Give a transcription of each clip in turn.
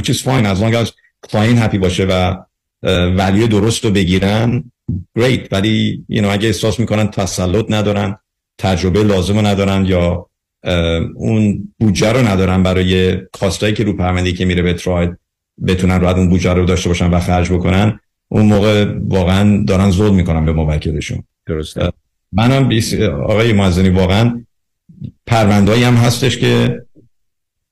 which is fine as long as client happy باشه و ولی درست رو بگیرن great ولی you know, اگه احساس می‌کنن تسلط ندارن تجربه لازم رو ندارن یا اون بودجه رو ندارن برای کاستایی که رو پرونده که میره به تراید بتونن راحت اون بودجه رو داشته باشن و خرج بکنن اون موقع واقعا دارن ظلم می‌کنن به موکلشون درسته منم. آقای معزنی واقعا پرونده‌هایی هم هستش که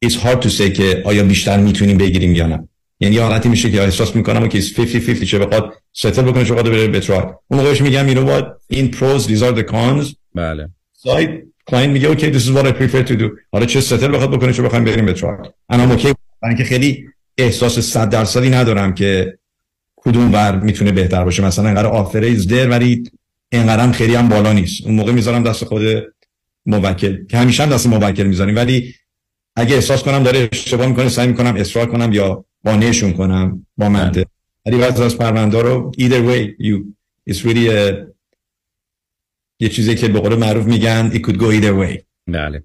it's hard to say که آیا بیشتر می‌تونیم بگیریم یا نه. یعنی حالتی میشه که احساس می‌کنم که 50 50 چه بخواد settle بکنه چه بخواد بره به اون موقعش میگم you know what? The pros these are the cons. بله. So the client میگه okay this is what I prefer to do. حالا چه settle بخواد بکنه چه بخوایم بریم به trial I'm okay برای اینکه خیلی احساس 100 درصدی ندارم که کدوم ور می‌تونه بهتر باشه. مثلا انقدر offer is there ولی اینقدر خیلی هم بالا نیست. اون موقع می‌ذارم دست خود موکل. که همیشه هم دست موکل می‌ذاریم. ولی اگه احساس کنم داره اشتباه می‌کنه سعی می‌کنم اصرار کنم یا بانهشون کنم با منطق. ولی بعضی از پرونده رو either way you it's really a یه چیزی که به قول معروف میگن it could go either way. بله.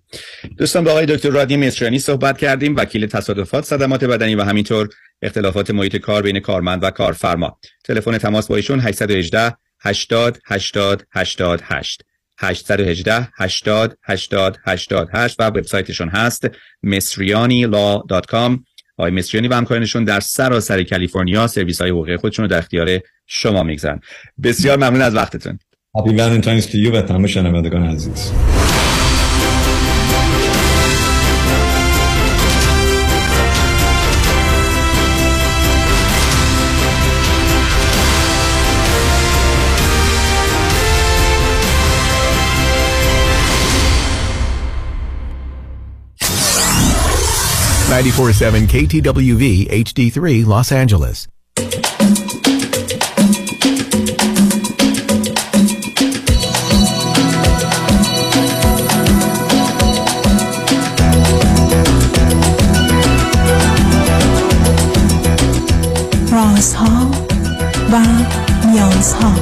دوستان با آقای دکتر رادی مصریانی صحبت کردیم. وکیل تصادفات صدمات بدنی و همینطور اختلافات محیط کار بین کارمند و کارفرما. تلفن تماس با ایشون 818 80 80 88 818 80 80 88 و وبسایتشون هست misrianilaw.com آقای مصریانی و همکارانشون در سراسر کالیفرنیا سرویس های حقوقی خودشون رو در اختیار شما می‌گذارن. بسیار ممنون از وقتتون. Happy Valentine's to you و تمام شنوندگان عزیز. 94.7 KTWV HD3 Los Angeles. رازها و نیازها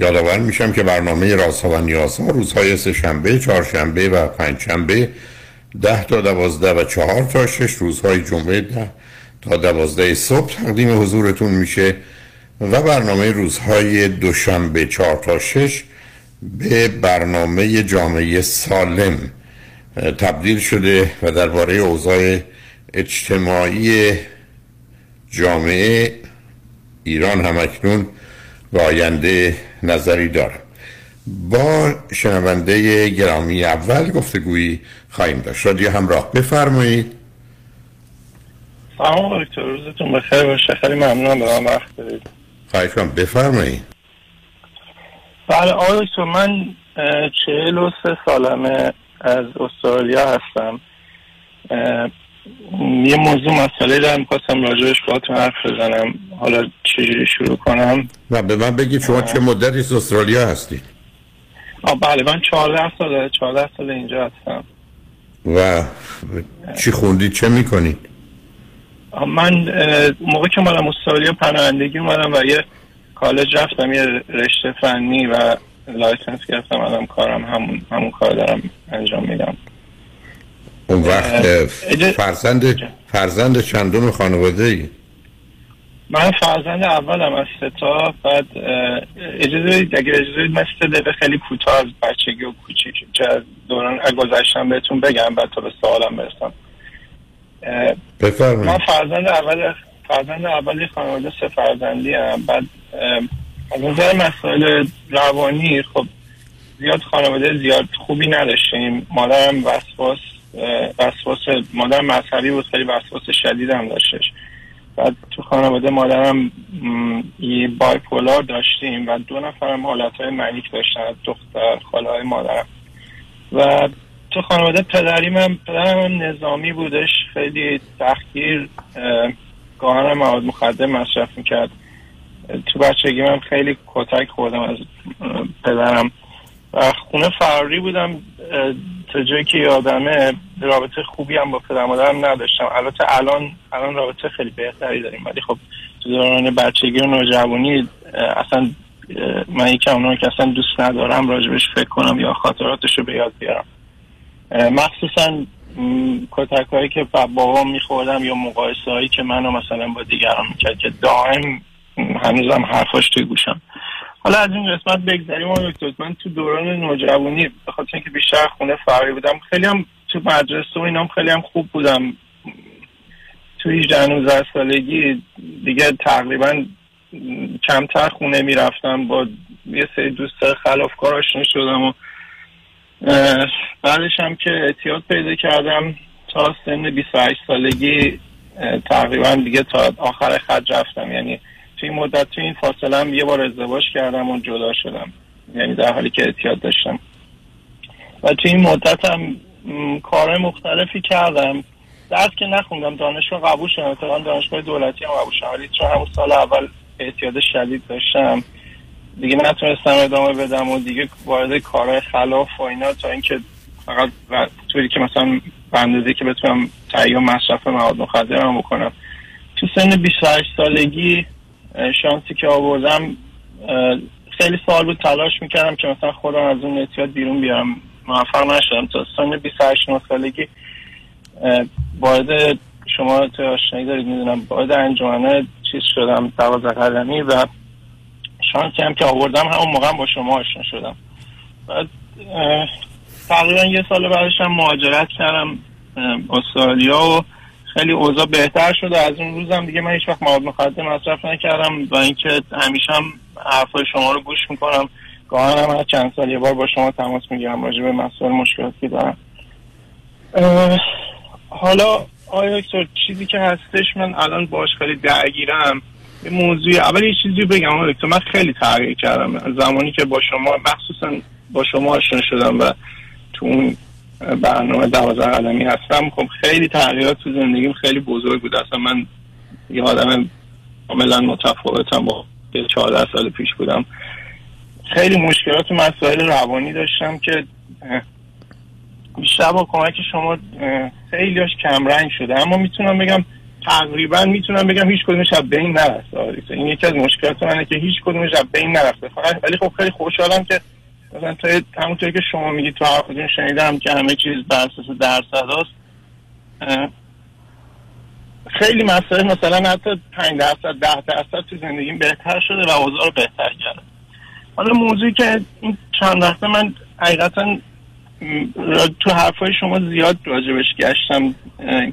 یادآور میشم که برنامه رازها و نیازها روزهای سه شنبه، چهارشنبه و پنجشنبه ده تا دوازده و چهار تا شش روزهای جمعه ده تا دوازده صبح تقدیم حضورتون میشه و برنامه روزهای دوشنبه چهار تا شش به برنامه جامعه سالم تبدیل شده و درباره اوضاع اجتماعی جامعه ایران همکنون و آینده نظری دارم. با شنونده گرامی اول گفتگویی خواهیم داشت. رادیو همراه بفرمایید. سلام دکتر روزتون بخیر باشه. خیلی ممنونم به من وقت دارید. خواهی کنم بفرمایید. بله آقای من چهل و سه سالمه از استرالیا هستم. یه موضوع مسئله دارم می‌خواستم راجعش باهاتون حرف بزنم. حالا چجوری شروع کنم؟ و به من بگید شما چه مدتی از استرالیا هستید آه بله من 14 ساله 14 سال اینجا هستم. و چی خوندید چه می‌کنید من موقع که مالم استرالیا پناهندگی اومدم و یه کالج رفتم یه رشته فنی و license گرفتم. الان کارم همون همون کار دارم انجام میدم. اون وقت فرزند فرزند چندم خانواده ای من فرزند اولم از سه تا بعد اجازه بدید اگر اجازه بدید یه دقیقه خیلی کوتاه از بچگی و کوچیک چه از دوران گذشتم بهتون بگم بعد تا به سوالم برسم. اه، من بفرمایید فرزند اول فرزند اولی خانواده سه فرزندی هم بعد از نظر مسائل روانی خب زیاد خانواده زیاد خوبی نداشتیم. مادرم وسواس وسواس مادرم مذهبی بود خیلی وسواس شدید هم داشتش. بعد تو خانواده مادرم یه بایپولار داشتیم و دو نفرم حالتهای منیک داشتن دختر خاله های مادرم. و تو خانواده پدریم هم پدرم هم نظامی بودش خیلی اه، گاهن مواد مخدر مصرف می‌کرد. تو بچگی من خیلی کتک خوردم از پدرم. و خونه فراری بودم تا جایی که یادمه رابطه خوبی هم با پدر مادرم نداشتم. البته الان الان رابطه خیلی بهتری داریم. ولی خب تو دوران بچگی و نوجوانی اصلا من یکم اونها که اصلا دوست ندارم راجبش فکر کنم یا خاطراتش رو به یاد بیارم. مخصوصا کتک هایی که با- بابام میخوردم یا مقایسه هایی که منو مثلا با دیگران می‌کرد که دائم هنوزم حرفاش توی گوشم. حالا از این قسمت بگذریم آقای دکتر. من تو دوران نوجوانی به خاطر اینکه بیشتر خونه فراری بودم خیلی هم تو مدرسه و اینام خیلی هم خوب بودم. تو 18 19 سالگی دیگه تقریبا کمتر خونه می‌رفتم. با یه سری دوست خلافکار آشنا شدم و بعدش هم که اعتیاد پیدا کردم تا سن 28 سالگی تقریبا دیگه تا آخر خط رفتم. یعنی توی مدت توی این فاصله هم یه بار ازدواج کردم و جدا شدم. یعنی در حالی که اعتیاد داشتم. و توی این مدت هم کارهای مختلفی کردم. درس که نخوندم دانشگاه قبول شدم. اتفاقا دانشگاه دولتی هم قبول شدم. ولی چون همون سال اول اعتیاد شدید داشتم. دیگه نتونستم ادامه بدم و دیگه وارد کارهای خلاف و اینا تا اینکه فقط طوری که مثلا به اندازه که بتونم تهیه مصرف مواد مخدرم بکنم. تو سن 28 سالگی شانسی که آوردم خیلی سال بود تلاش می‌کردم که مثلا خودم از اون اعتیاد بیرون بیارم موفق نشدم. تا سن 28 9 سالگی وارد شما تو آشنایی دارید می‌دونم وارد انجمنه چیز شدم دوازده قدمی و شانسی هم که آوردم همون موقع با شما آشنا شدم. بعد تقریبا یه سال بعدش هم مهاجرت کردم استرالیا و خیلی اوضاع بهتر شده. از اون روزم دیگه من هیچ وقت مواد مخدر مصرف نکردم. و اینکه همیشه هم حرفای شما رو گوش می‌کنم. گاهن هم هر چند سال یه بار با شما تماس می‌گیرم راجع به مسائل مشکلاتی دارم. حالا آیا چیزی که هستش من الان باش خیلی درگیرم. یه موضوع اول یه چیزی بگم دکتر. من خیلی تغییر کردم. زمانی که با شما مخصوصا با شما آشنا شدم و تو اون برنامه دوازده قدمی هستم. خب خیلی تغییرات تو زندگیم خیلی بزرگ بود. اصلا من یه آدم کاملا متفاوتم. با که 14 سال پیش بودم. خیلی مشکلات و مسائل روانی داشتم که بیشتر با کمک شما اه، خیلیاش کمرنگ شده. اما می‌تونم بگم تقریبا می‌تونم بگم هیچ کدومش از بین نرفته. این یکی از مشکلات منه که هیچ کدومش از بین نرفته. فقط ولی خب خیلی خوشحالم که مثلا تا همونطوری که شما میگید تو حرفتون شنیدم که همه چیز بر اساس درصد هست خیلی مسائل مثلا حتی 5 درصد 10 درصد تو زندگیم بهتر شده و اوضاع بهتر کرده. حالا موضوعی که این چند وقته من حقیقتا تو حرفای شما زیاد راجبش گشتم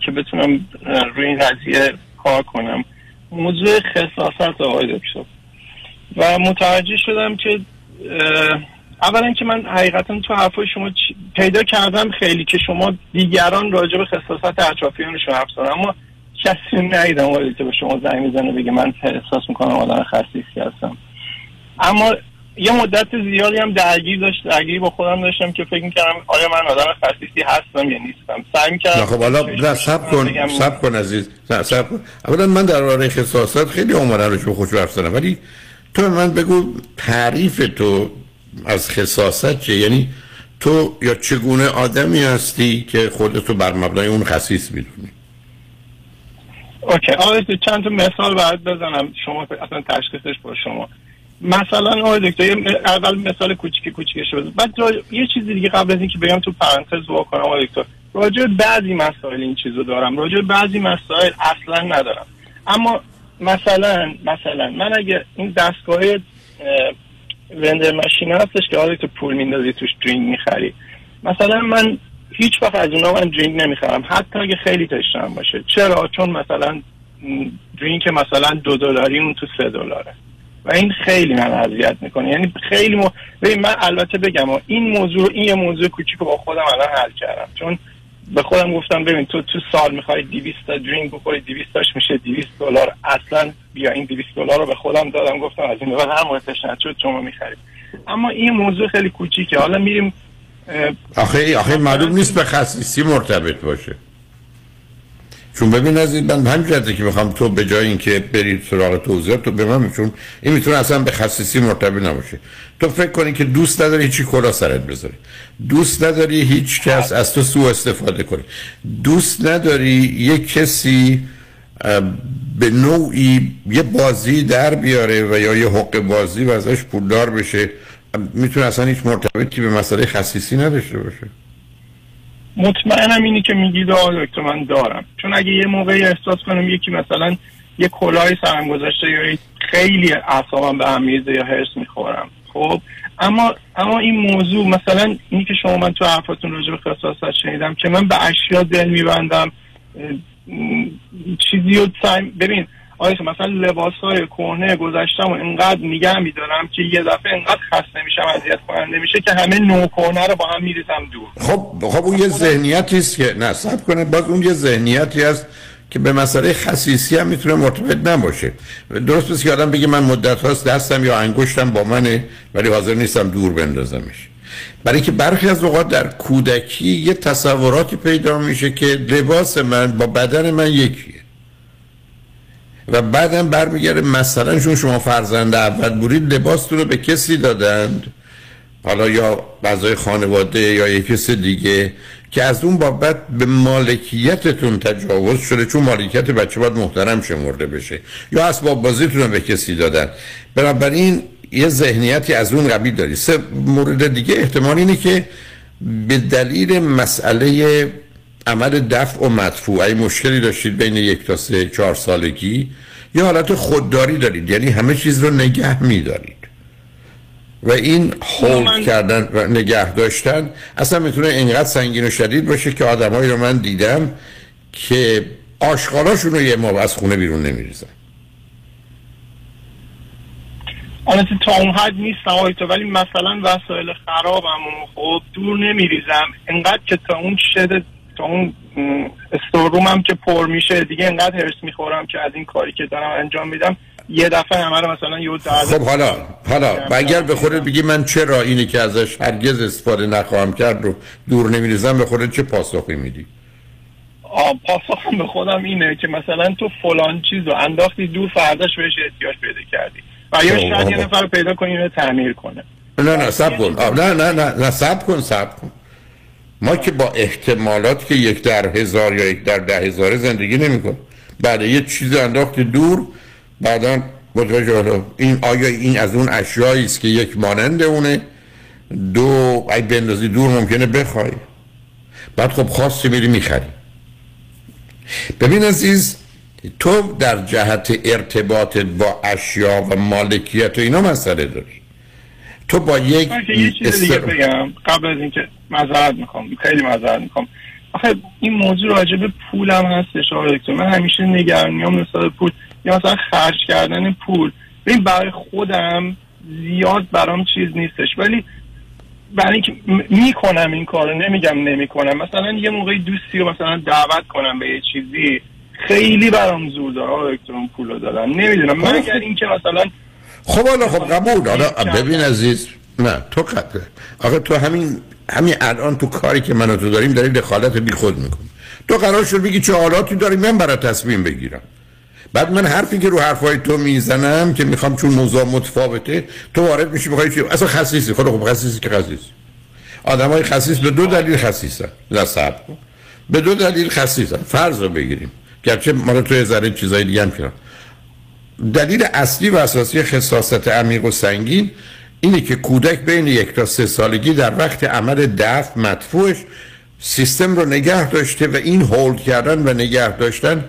که بتونم روی این قضیه کار کنم. موضوع خصاصت آقای دکتر. و متوجه شدم که اولا که من حقیقتا تو حرفای شما پیدا کردم خیلی که شما دیگران راجع به خصاصت اطرافیانشون حرف زدن. اما کسی ندیدم ولی که به شما زنگ می‌زنه بگه من احساس می‌کنم آدم خصیصی هستم. اما یه مدت زیادی هم درگیر داشت درگیری با خودم داشتم که فکر می‌کردم آیا من آدم خصیصی هستم یا نیستم. سعی می‌کردم خب حالا نه سب کن سب کن عزیز. نه سب کن. اولا من در باره خصاصت خیلی آمدن رو به خوش ولی تو من بگو تعریف تو از خصاصت چه یعنی تو یا چگونه آدمی هستی که خودتو بر مبنای اون خصیص می‌دونی؟ اوکی آقای چند تا مثال برات بزنم. شما اصلا تشخیصش با شما. مثلا آقای دکتر اول مثال کوچیک کوچیکش بزن. بعد. یه چیزی دیگه قبل از اینکه بگم تو پرانتز وا کنم آقای دکتر. راجع بعضی مسائل این چیزو دارم. راجع بعضی مسائل اصلا ندارم. اما مثلا مثلا من اگه این دستگاه اه، وندر ماشین هستش که حالا تو پول میندازی توش درینک می‌خری. مثلا من هیچ وقت از اونا من درینک نمی‌خرم. حتی اگه خیلی تشنم باشه. چرا؟ چون مثلا درینک مثلا دو دلاری اون تو سه دلاره. و این خیلی من اذیت می‌کنه. یعنی خیلی م... من البته بگم این موضوع این یه موضوع کوچیک با خودم الان حل کردم. چون به خودم گفتم ببین تو تو سال می‌خوای 200 تا درینک بخوری 200 تاش میشه 200 دلار. اصلا بیا این 200 دلار رو به خودم دادم گفتم از این به بعد هر موقع تشنت شد شما می‌خرید. اما این موضوع خیلی کوچیکه. حالا میریم آخه آخه معلوم نیست به خصیصی مرتبط باشه. چون ببین از من جهته که می‌خوام تو به جای اینکه برید سراغ توضیحات تو به من چون این می‌تونه اصلا به خصیصی مرتبط نباشه. تو فکر کنی که دوست نداری هیچی کلا سرت بذاری. دوست نداری هیچ کس از تو سوء استفاده کنه. دوست نداری یک کسی به نوعی یه بازی در بیاره و یا یه حق بازی و ازش پولدار بشه. می‌تونه اصلا هیچ مرتبطی به مسئله خصیصی نداشته باشه. مطمئنم اینی که میگید آقا دکتر من دارم. چون اگه یه موقعی احساس کنم یکی مثلا یه کلاهی سرم گذاشته یا خیلی اعصابم به هم یا هرس می‌خورم. خب اما اما این موضوع مثلا اینی که شما من تو حرفاتون راجع به خصاصت شنیدم که من به اشیا دل میبندم چیزی رو ببین آیا مثلا لباس های کهنه گذاشتم و اینقدر نگه میدارم که یه دفعه اینقدر خسته میشم اذیت کننده میشه که همه نو کهنه رو با هم میریزم دور. خب خب اون یه ذهنیتی است که نه صبر کنه باز اون یه ذهنیتی است که به مسئله خصیصی هم می‌تونه مرتبط نباشه. درست بس که آدم بگه من مدت هاست دستم یا انگشتم با منه ولی حاضر نیستم دور بندازمش. برای که برخی از اوقات در کودکی یه تصوراتی پیدا میشه که لباس من با بدن من یکیه. و بعدم برمیگرده مثلا چون شما فرزند اول بودید لباستون رو به کسی دادند. حالا یا بعضای خانواده یا یک کس دیگه که از اون بابت به مالکیتتون تجاوز شده چون مالکیت بچه باید محترم شمرده بشه. یا اسباب بازیتون رو به کسی دادن. بنابراین یه ذهنیتی از اون قبیل داری سه مورد دیگه احتمال اینه که به دلیل مسئله عمل دفع و مدفوع. ای مشکلی داشتید بین یک تا سه چهار سالگی یا حالت خودداری دارید. یعنی همه چیز رو نگه میدارید. و این هولد من- کردن و نگه داشتن اصلا می‌تونه اینقدر سنگین و شدید باشه که آدمایی رو من دیدم که آشغالاشون رو یه ما از خونه بیرون نمیریزن. البته تا اون حد نیستم آقای تو ولی مثلا وسایل خرابم خب دور نمیریزم. انقدر که تا اون شده تا اون م، استورومم که پر میشه دیگه انقدر هرس می‌خورم که از این کاری که دارم انجام میدم یه دفعه همه رو مثلا یه خب حالا حالا و اگر به خودت بگی من چرا اینی که ازش هرگز استفاده نخواهم کرد رو دور نمیریزم به خودت چه پاسخی میدی؟ پاسخم به خودم اینه که مثلا تو فلان چیز رو انداختی دور فرداش بهش احتیاج پیدا کردی. و یا خب، شاید یه. نفر رو پیدا کنی اینو تعمیر کنه. نه نه سب کن. نه نه نه سب کن سب کن. ما که با احتمالات که یک در هزار یا یک در ده هزاره زندگی نمی کن بعد یه چیز انداخت دور بعدا متوجه این آیا این از اون اشیایی است که یک مانند اونه؟ دو ای بندازی دور ممکنه بخوای. بعد خب خواستی میری می‌خری. ببین عزیز تو در جهت ارتباطت با اشیا و مالکیت و اینا مسئله داری. تو با یک من یه چیز دیگه بگم. قبل از اینکه معذرت می‌خوام خیلی معذرت می‌خوام. آخه این موضوع راجع به پولم هستش آقای دکتر. من همیشه نگرانیام نسبت به پول. یا مثلا خرج کردن پول. ببین برای خودم زیاد برام چیز نیستش. ولی برای اینکه می‌کنم این کارو نمیگم نمی‌کنم. مثلا یه موقعی دوستی رو مثلا دعوت کنم به یه چیزی خیلی برام زور داره. آقای دکتر اون پول رو دادن. نمی‌دونم. خب. مگر اینکه مثلا خب حالا خب قبول حالا ببین عزیز نه تو قطعه آقا تو همین همین الان تو کاری که من و تو داریم داری دخالت بی خود می‌کنی. تو قرار شد بگی چه حالاتی داری من برای تصمیم بگیرم. بعد من حرفی که رو حرفای تو می‌زنم که می‌خوام چون موضوع متفاوته تو وارد میشی می‌خوای چی؟ اصلا خصیصی. خود خب خصیصی که خصیصی. آدمای خصیص به دو دلیل خصیصن. نه صبر به دو دلیل خصیصن. فرض رو بگیریم. گرچه ما رو تو ذره چیزای دیگه هم کنم دلیل اصلی و اساسی خصاصت عمیق و سنگین اینه که کودک بین یک تا سه سالگی در وقت عمل دفع مدفوعش سیستم رو نگه داشته و این هولد کردن و نگه داشتن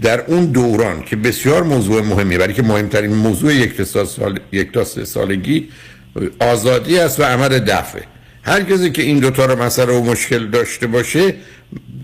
در اون دوران که بسیار موضوع مهمی برای که مهمترین موضوع یک تا سال سه سالگی آزادی است و عمل دفعه. هر کسی که این دوتا رو مسئله و مشکل داشته باشه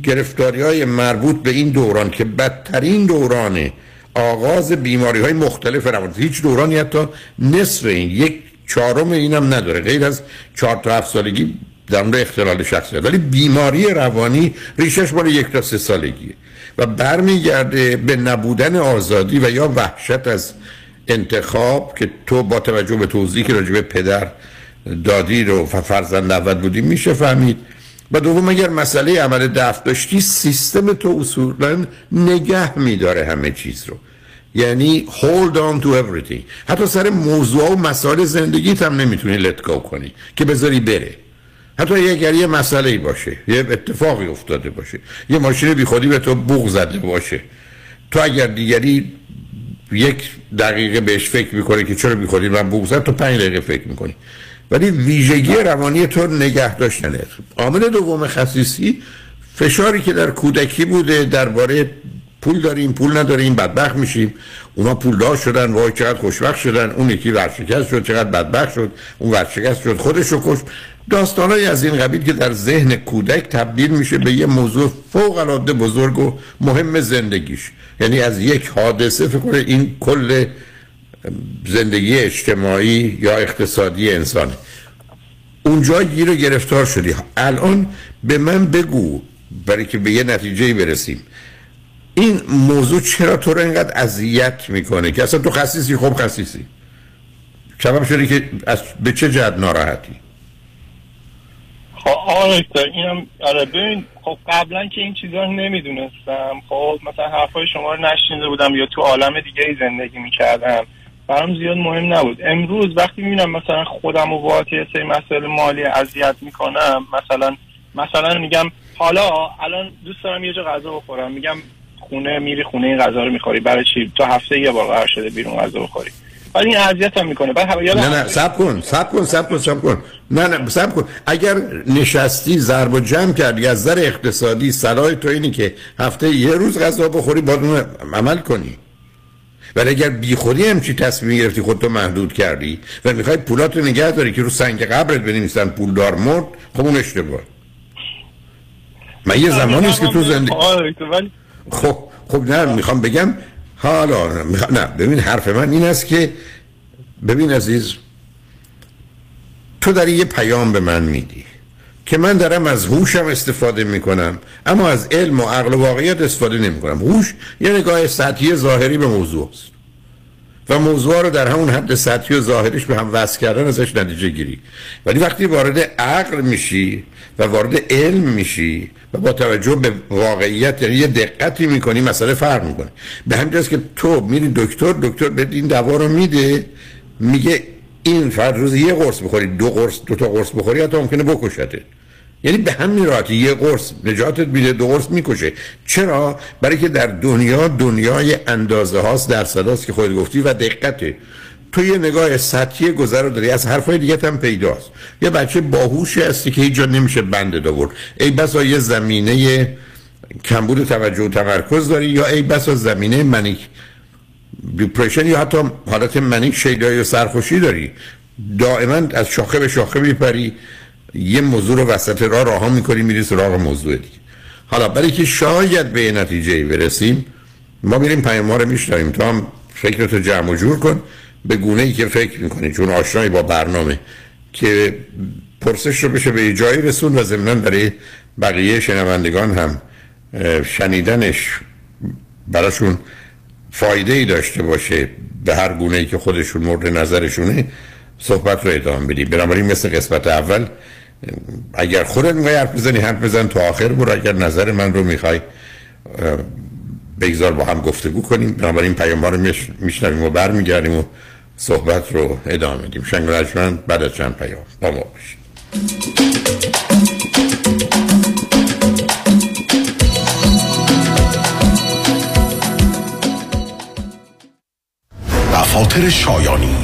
گرفتاری های مربوط به این دوران که بدترین دورانه آغاز بیماری های مختلف روان هیچ دورانی حتی نصف این یک چهارم اینم نداره. غیر از چهار تا هفت سالگی در مورد اختلال شخصیت. ولی بیماری روانی ریشش مال یک تا سه سالگیه. و برمیگرده به نبودن آزادی و یا وحشت از انتخاب که تو با توجه به توضیحی که راجع پدر دادی رو فرزند اول بودی میشه فهمید. و دوم اگر مسئله عمل دفع داشتی سیستم تو اصولا نگه میداره همه چیز رو. یعنی hold on to everything. حتی سر موضوع و مسائل زندگیت هم نمی‌تونی let go کنی که بذاری بره. حتی اگر یه مسئله باشه یه اتفاقی افتاده باشه یه ماشین بی خودی به تو بوغ زده باشه. تو اگر دیگری یک دقیقه بهش فکر می‌کنه که چرا بی خودی من بوغ زد تو پنج دقیقه فکر می‌کنی. ولی ویژگی روانی تو نگه داشتنه. عامل دوم خصیصی فشاری که در کودکی بوده درباره پول داریم پول نداریم بدبخت میشیم. اونا پولدار شدن وای چقدر خوشبخت شدن. اون یکی ورشکست شد چقدر بدبخت شد. اون ورشکست شد خودش رو کش داستانای از این قبیل که در ذهن کودک تبدیل میشه به یه موضوع فوق العاده بزرگ و مهم زندگیش. یعنی از یک حادثه فکر این کل زندگی اجتماعی یا اقتصادی انسانه اونجا گیر گرفتار شدی. الان به من بگو برای که به یه نتیجه برسیم. این موضوع چرا تو رو اینقدر اذیت می‌کنه که اصلا تو خصیصی؟ خب خصیصی. سبب شده که از به چه جد ناراحتی؟ خب آره اینم آره ببین خب قبلا که این چیزا رو نمی‌دونستم. خب مثلا حرفای شما رو نشنیده بودم یا تو عالم دیگه ای زندگی می‌کردم. برام زیاد مهم نبود. امروز وقتی می‌بینم مثلا خودم و باید یه سری مسائل مالی اذیت می‌کنم مثلا مثلا میگم حالا الان دوست دارم یه جا غذا بخورم. میگم خونه میری خونه این غذا رو می‌خوری برای چی؟ تو هفته یه بار قرار شده بیرون غذا بخوری. ولی این اذیت هم می‌کنه. بعد نه نه سب کن سب کن سب کن سب کن. نه نه سب کن. اگر نشستی ضرب و جمع کردی از نظر اقتصادی صلاح تو اینی که هفته یه روز غذا بخوری باید عمل کنی. ولی اگر بی خودی همچی تصمیم گرفتی خودتو محدود کردی و می‌خوای پولاتو نگه داری که رو سنگ قبرت بنویسن پولدار مرد خب اون اشتباه. من یه زمانی است که تو زندگی خب خب نه می‌خوام بگم حالا نه ببین حرف من این است که ببین عزیز تو داری یه پیام به من میدی. که من دارم از هوشم استفاده می‌کنم اما از علم و عقل و واقعیت استفاده نمی‌کنم. هوش یه نگاه سطحی ظاهری به موضوع است. و موضوع رو در همون حد سطحی و ظاهریش به هم وصل کردن ازش نتیجه گیری. ولی وقتی وارد عقل میشی و وارد علم میشی و با توجه به واقعیت یعنی یه دقتی می‌کنی مسئله فرق می‌کنه. به همین که تو میری دکتر دکتر به این دوا رو میده میگه این فرد روز یه قرص بخوری دو قرص دو تا قرص بخوری حتی ممکنه بکشته یعنی به همین راحتی یه قرص نجاتت میده دو قرص می‌کشه. چرا؟ برای که در دنیا دنیای اندازه هاست در صداست که خود گفتی و دقته. تو یه نگاه سطحی گذر رو داری از حرفای دیگه هم پیداست. یه بچه باهوشی هستی که هیچ جا نمیشه بنده داور ای بسا یه زمینه کمبود توجه و تمرکز داری یا ای بسا زمینه منیک؟ دیپریشن یا حتی حالت منیک شیدایی و سرخوشی داری. دائما از شاخه به شاخه میپری یه موضوع رو وسط راه راه می‌کنی میری سراغ موضوع دیگه. حالا برای که شاید به نتیجه برسیم ما میریم پیام رو میشنویم. تو هم فکرتو جمع و جور کن. به گونه ای که فکر می‌کنی. چون آشنایی با برنامه که پرسش رو بشه به جایی رسون و ضمنا برای بقیه شنوندگان هم شنیدنش براشون فایده ای داشته باشه به هر گونه ای که خودشون مورد نظرشونه صحبت رو ادامه بدیم. بنابراین مثل قسمت اول اگر خودت می‌خوای حرف بزنی حرف بزن تا آخر برو. اگر نظر من رو می‌خوای بگذار با هم گفتگو کنیم. بنابراین پیام رو میشنویم و برمیگردیم و صحبت رو ادامه میدیم شنگ بعد از چند پیام با ما باشیم دفاتر شایانی.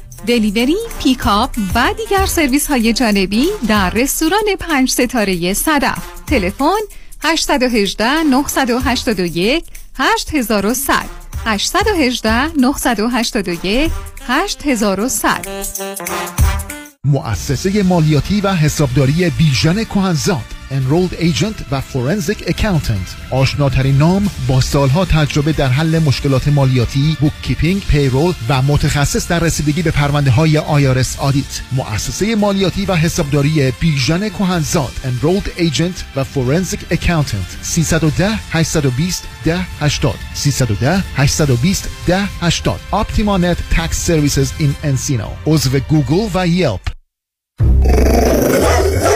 delivery، pickup و دیگر سرویس های جانبی در رستوران پنج ستاره صدف. تلفن 818 981 8100 818 981 8100 مؤسسه مالیاتی و حسابداری بیژن کهنزاد Enrolled Agent و Forensic Accountant. آشناترین نام با سالها تجربه در حل مشکلات مالیاتی bookkeeping، payroll و متخصص در رسیدگی به پرونده های IRS audit مؤسسه مالیاتی و حسابداری بیژن کهنزاد Enrolled Agent و Forensic Accountant. 310 820 1080 310 820 1080 Optima Net Tax Services in Encino. عضو گوگل و یلپ.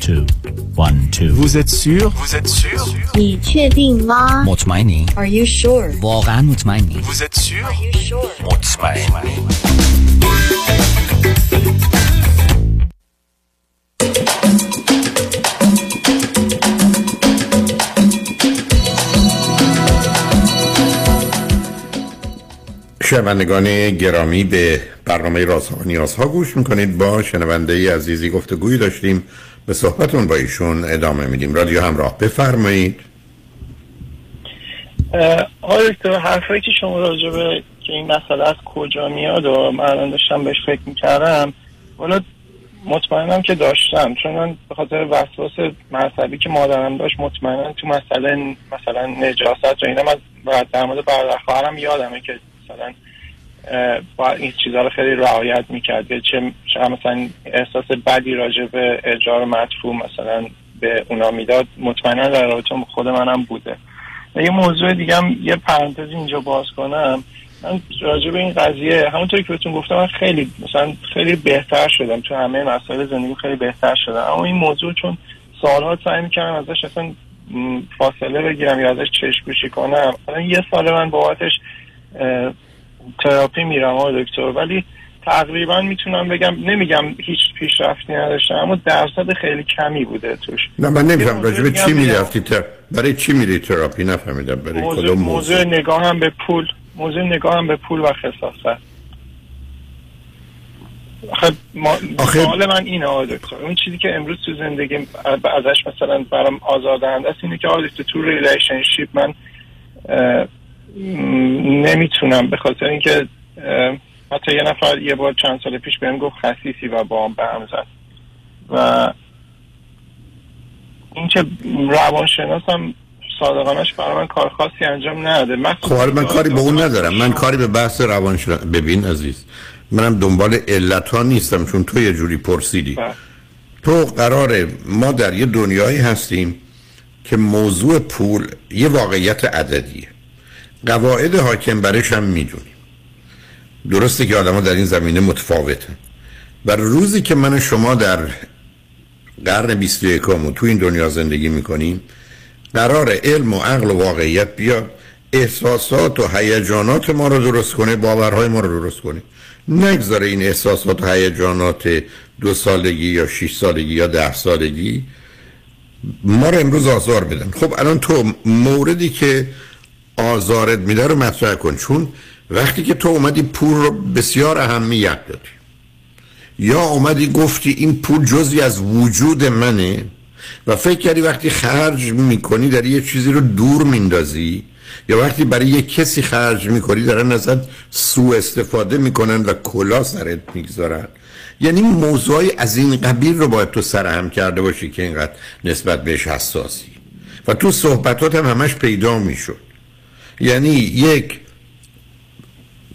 two, one, two. Vous êtes sûr? Vous êtes sûr? 你确定吗 مطمئنی؟ ？Are you sure? واقعا مطمئنی؟ Vous êtes sûr? Are you sure? مطمئن شنوندگان گرامی به برنامه رازها و نیازها گوش میکنید با شنونده ای عزیزی گفتگویی داشتیم به صحبتون با ایشون ادامه میدیم. رادیو همراه بفرمایید. آقای دکتر حرفایی که شما راجع به که این مسئله از کجا میاد و من الان داشتم بهش فکر می‌کردم والا مطمئنم که داشتم. چون من به خاطر وسواس مذهبی که مادرم داشت مطمئنم تو مسئله مثلا نجاست و اینا من در مورد برادر خواهرم یادمه که مثلا با این چیزها رو خیلی رعایت می‌کرد چه مثلا احساس بدی راجع به اجار مدفوع مثلا به اونا می‌داد مطمئنا در رابطه خود منم بوده. یه موضوع دیگه هم یه پرانتز اینجا باز کنم. من راجع به این قضیه همونطوری که بهتون گفتم من خیلی مثلا خیلی بهتر شدم. تو همه مسائل زندگی خیلی بهتر شدم. اما این موضوع چون سالها سعی می‌کردم ازش اصلا فاصله بگیرم یا ازش چشم کنم الان یه سال من بابتش تراپی میرم آقای دکتر. ولی تقریبا می‌تونم بگم نمیگم هیچ پیشرفتی نداشتم اما درصد خیلی کمی بوده توش. نه من به دیگه چی می‌رفتی؟ تر... برای چی میری تراپی؟ نفهمیدم. برای موضوع, کدوم موضوع؟ موضوع نگاهم به پول. موضوع نگاهم به پول و خساست. آخه ما آخه- سوال من اینه آقای دکتر. اون چیزی که امروز تو زندگی ازش مثلا برام آزاردهنده است اینه که آقای تو relationship من نمی‌تونم به خاطر اینکه حتی یه نفر یه بار چند سال پیش بهم گفت خسیسی و با هم به هم زد. و این که روانشناسم صادقانش برای من کار خاصی انجام نداده خب حالا من کاری به اون ندارم. من کاری به بحث روانشناس ببین عزیز منم دنبال علت ها نیستم چون تو یه جوری پرسیدی. تو قراره ما در یه دنیایی هستیم که موضوع پول یه واقعیت عددیه. قواعد حاکم برش هم می‌دونیم. درسته که آدم در این زمینه متفاوتن. و روزی که من و شما در قرن 21 و تو این دنیا زندگی می‌کنیم قرار علم و عقل و واقعیت بیاد احساسات و هیجانات ما رو درست کنه باورهای ما رو درست کنه. نگذاره این احساسات و هیجانات دو سالگی یا شش سالگی یا ده سالگی ما رو امروز آزار بدن. خب الان تو موردی که آزارت میده رو مطرح کن. چون وقتی که تو اومدی پول رو بسیار اهمیت دادی. یا اومدی گفتی این پول جزی از وجود منه و فکر کردی وقتی خرج می‌کنی در یه چیزی رو دور میندازی یا وقتی برای یه کسی خرج می‌کنی دارن ازت سوء استفاده می‌کنن و کلا سرت می‌گذارن. یعنی موضوعی از این قبیل رو باید تو سرهم کرده باشی که اینقدر نسبت بهش حساسی. و تو صحبتات هم همش پیدا می‌شد. یعنی یک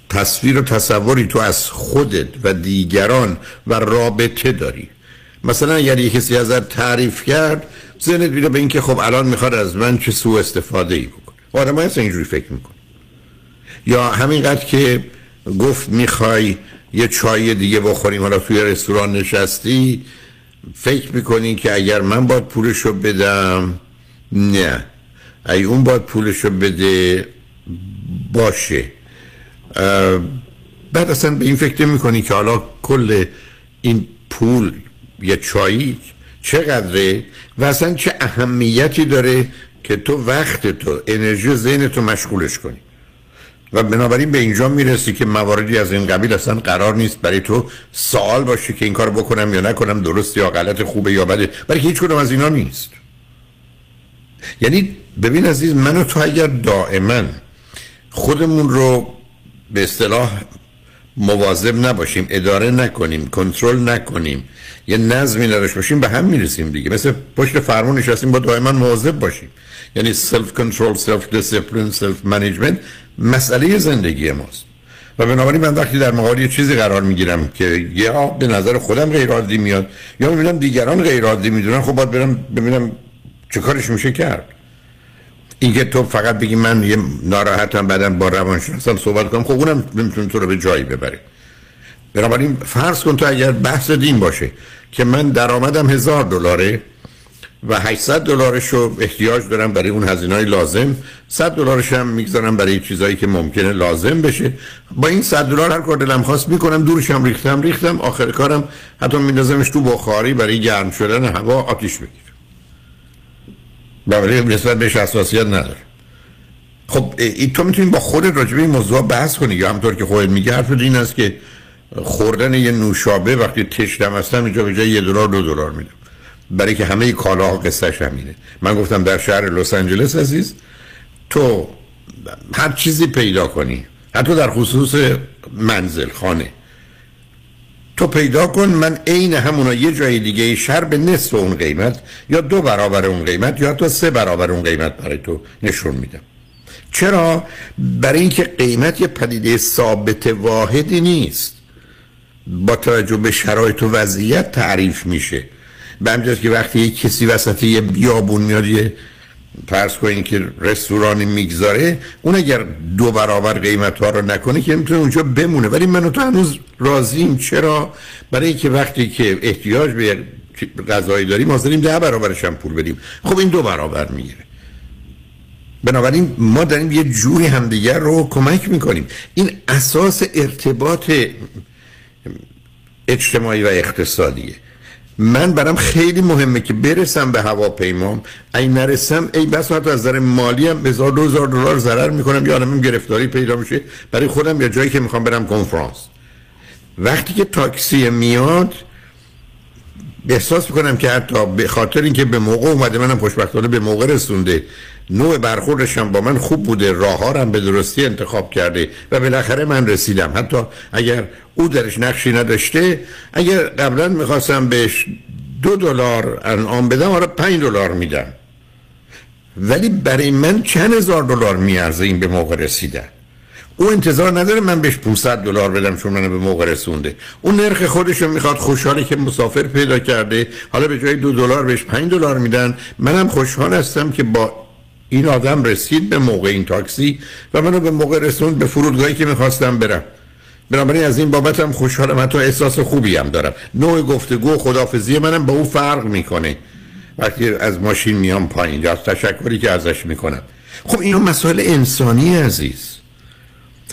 تصویر و تصوری تو از خودت و دیگران و رابطه داری. مثلا اگر یه کسی ازت تعریف کرد ذهنت میره به اینکه خب الان می‌خواد از من چه سوء استفاده ای بکنه آدم هست اینجوری فکر می‌کنه یا همینقدر که گفت می‌خوای یه چای دیگه بخوریم حالا توی رستوران نشستی فکر می‌کنی که اگر من باید پولشو بدم؟ نه. ای اون باید پولشو بده باشه. بعد اصلا به این فکر می‌کنی که حالا کل این پول یه چایی چقدره؟ و اصلا چه اهمیتی داره که تو وقت تو انرژی ذهن تو مشغولش کنی؟ و بنابراین به اینجا می‌رسی که مواردی از این قبیل اصلا قرار نیست برای تو سوال باشه که این کار بکنم یا نکنم درست یا غلط خوبه یا بده. برای که هیچ کدوم از اینا نیست. یعنی ببین عزیز من و تو اگر دائما خودمون رو به اصطلاح مواظب نباشیم اداره نکنیم کنترل نکنیم یه نظمی نداشته باشیم به هم می‌رسیم دیگه. مثل پشت فرمون نشستیم با دائما مواظب باشیم. یعنی self control self discipline self management مسئله زندگی ماست. و بنابراین من وقتی در مقابل یه چیزی قرار می‌گیرم که یا به نظر خودم غیر عادی میاد یا می‌بینم دیگران غیر عادی می‌دونن خب باید برم ببینم چه کارش میشه کرد. اینکه تو فقط بگی من یه ناراحتم بعدم با روانشناسم صحبت کنم خب اونم نمی‌تونه تو رو به جایی ببره. بنابراین فرض کن تو اگر بحث دین باشه که من درآمدم هزار دلاره و 800 دلارش رو احتیاج دارم برای اون هزینه‌های لازم 100 دلارش هم می‌گذارم برای چیزایی که ممکنه لازم بشه. با این 100 دلار هر کار دلم خواست می‌کنم دورش هم ریختم ریختم آخر کارم حتی میندازمش تو بخاری برای گرم شدن هوا آتیش بگیر بنابراین نسبت بهش حساسیت نداره. خب ای تو می‌تونی با خودت راجع به این موضوع بحث کنی. یا همطور که خودت حرف این است که خوردن یه نوشابه وقتی تشنم هستم اینجا به جای یه دلار دو دلار میدم برای که همه کالاها قصهش همینه. من گفتم در شهر لس آنجلس عزیز تو هر چیزی پیدا کنی. حتی در خصوص منزل خانه. تو پیدا کن من عین همونا یه جای دیگه شهر به نصف اون قیمت یا دو برابر اون قیمت یا حتی سه برابر اون قیمت برای تو نشون میدم. چرا؟ برای اینکه قیمت یه پدیده ثابت واحدی نیست. با توجه به شرایط و وضعیت تعریف میشه. به همجاز که وقتی یک کسی وسط یه بیابون میاد یه فرض کنین که رستورانی می‌گذاره اون اگر دو برابر قیمت ها رو نکنه که می‌تونه اونجا بمونه. ولی من و تو هنوز راضیم. چرا؟ برای اینکه وقتی که احتیاج به غذایی داریم حاضریم ده برابرش هم پول بدیم. خب این دو برابر می‌گیره. بنابراین ما داریم یه جوری همدیگر رو کمک می‌کنیم. این اساس ارتباط اجتماعی و اقتصادیه. من برام خیلی مهمه که برسم به هواپیمام. این نرسم ای بس حتی از نظر مالی هم هزار دو هزار دلار ضرر می‌کنم. یا آدمم گرفتاری پیدا میشه. برای خودم یا جایی که می‌خوام برم کنفرانس. وقتی که تاکسی میاد احساس می‌کنم که حتی به خاطر اینکه به موقع اومده منم خوشبختانه به موقع رسونده. نوع برخوردش هم با من خوب بوده راه هم به درستی انتخاب کرده و بالاخره من رسیدم. حتی اگر او درش نقشی نداشته اگر قبلا می‌خواستم بهش دو دلار انعام بدم آره پنج دلار میدم. ولی برای من چند هزار دلار میارزه این به موقع رسیدن او انتظار نداره من بهش 500 دلار بدم چون منو به موقع رسونده. اون نرخ خودش رو می‌خواد خوشحاله که مسافر پیدا کرده. حالا به جای دو دلار بهش 5 دلار میدن. منم خوشحال هستم که با این آدم رسید به موقع این تاکسی و منو به موقع رسوند به فرودگاهی که می‌خواستم برم. بنابراین از این بابتم خوشحالم حتی احساس خوبی هم دارم. نوع گفتگو و خدافزی منم با او فرق می‌کنه. وقتی از ماشین میام پایین از تشکری که ازش می‌کنم. خب اینا مسائل انسانی عزیز.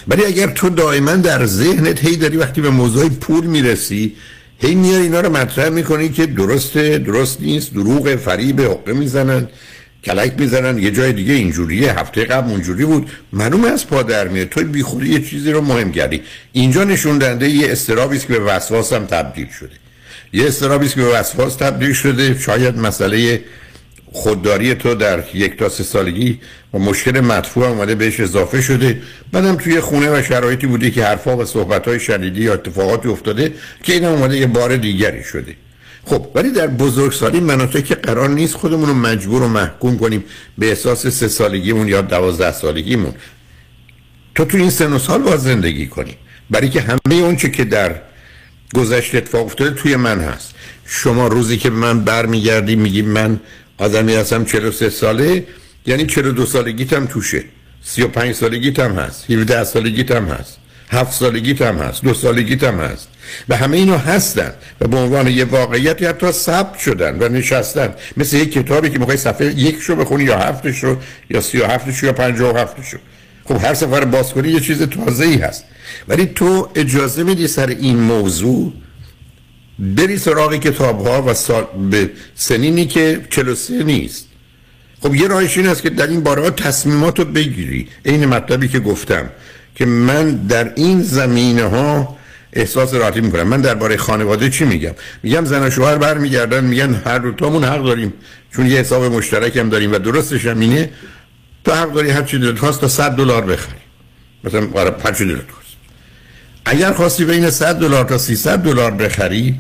ولی اگر تو دائما در ذهنت هی داری وقتی به موضوع پول می‌رسی هی میاری اینا رو مطرح می‌کنی که درسته درست نیست دروغ فریب حقه می‌زنن. کلک می‌زنن. یه جای دیگه اینجوریه. هفته قبل اونجوری بود. معلومه از پا در میاد. تو بیخودی یه چیزی رو مهم کردی. اینجا نشون دهنده یه استرابی است که به وسواس هم تبدیل شده. یه استرابی است که به وسواس تبدیل شده. شاید مسئله خودداری تو در یک تا سه سالگی و مشکل مدفوع اومده بهش اضافه شده. بعدم توی خونه و شرایطی بوده که حرفا و صحبت‌های شدیدی یا اتفاقاتی افتاده که این اومده یه بار دیگری شده. خب ولی در بزرگسالی مناطق که قرار نیست خودمون رو مجبور و محکوم کنیم به احساس سه سالگیمون یا دوازده سالگیمون. تو تو این سن و سال باید زندگی کنی. برای که همه اون چه که در گذشته اتفاق افتاده توی من هست. شما روزی که به من برمیگردی میگی من آدمی هستم 43 ساله یعنی 42 سالگیت هم توشه. 35 سالگیت هم هست. 17 سالگیت هم هست. هفت سالگیت هم هست. دو سالگیت هم هست. و همه اینا هستن و به عنوان یه واقعیت حتی ثبت شدن و نشستن. مثل یک کتابی که می‌خوای صفحه یک رو بخونی یا هفتش رو یا سی و هفتش یا پنجاه و هفتش رو خب هر سفر باز کنی یه چیز تازه ای هست. ولی تو اجازه میدی سر این موضوع بری سراغ کتاب ها و سال به سنینی که 43 نیست. خب یه راهش این است که در این باره تصمیمات رو بگیری. این مطلبی که گفتم که من در این زمینه ها احساس راحتی می‌کنم. من درباره خانواده چی میگم؟ میگم زن و شوهر برمیگردن میگن هر دو تامون حق داریم. چون یه حساب مشترک هم داریم و درستش هم اینه تو حق داری هر چی دلت خواست تا 100 دلار بخری. مثلا برای هر چی دلت خواست. اگر خواستی بین 100 دلار تا 300 دلار بخری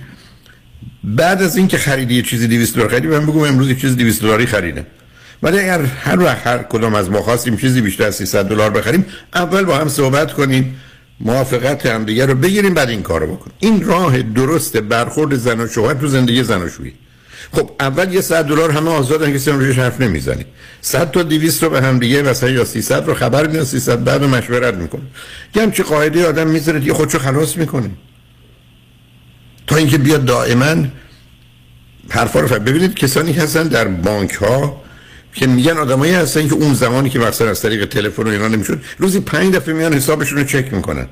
بعد از اینکه خریدی یه چیزی 200 دلار خریدی من بگم امروز یه چیز 200 دلاری خریدم. ولی اگر هر وقت هر کدام از ما خواستیم چیزی بیشتر از 300 دلار بخریم اول با هم صحبت کنیم. موافقت هم دیگه رو بگیریم بعد این کارو بکنیم. این راه درست برخورد زن و شوهر تو زندگی زن و شویی. خب اول یه 100 دلار همه آزادن کسی روش حرف نمی‌زنی. 100 تا 200 رو به هم دیگه مثلا یا 300 رو خبر میاد 300 بعد مشورت می‌کنه یه همچی قاعده آدم می‌ذاره دیگه خودشو خلاص می‌کنه. تا اینکه بیاد دائما حرفا رو ببینید کسانی هستن در بانک ها که میگن آدمایی هستن که اون زمانی که مثلا از طریق تلفن و اینا نمی‌شد روزی پنج دفعه میان حسابشون رو چک می‌کنن.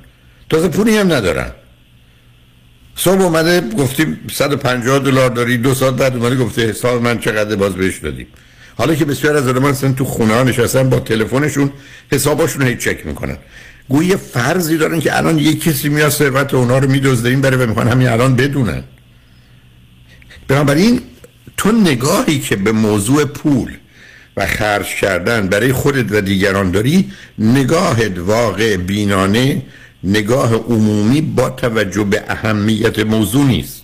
تازه پولی هم ندارن. صبح اومده گفتیم 150 دلار داری دو ساعت بعد اومده گفته حساب من چقدر باز بهش دادیم حالا که بسیار از آدمان هستن تو خونه ها نشستن با تلفنشون حساباشون هی چک می‌کنن. گویی فرضی دارن که الان یک کسی میاد ثروت اونا رو میدزده این بره و می‌خوان همین الان بدونن. بنابراین تو نگاهی که به موضوع پول و خرج کردن برای خودت و دیگران داری نگاهت واقع بینانه نگاه عمومی با توجه به اهمیت موضوع نیست.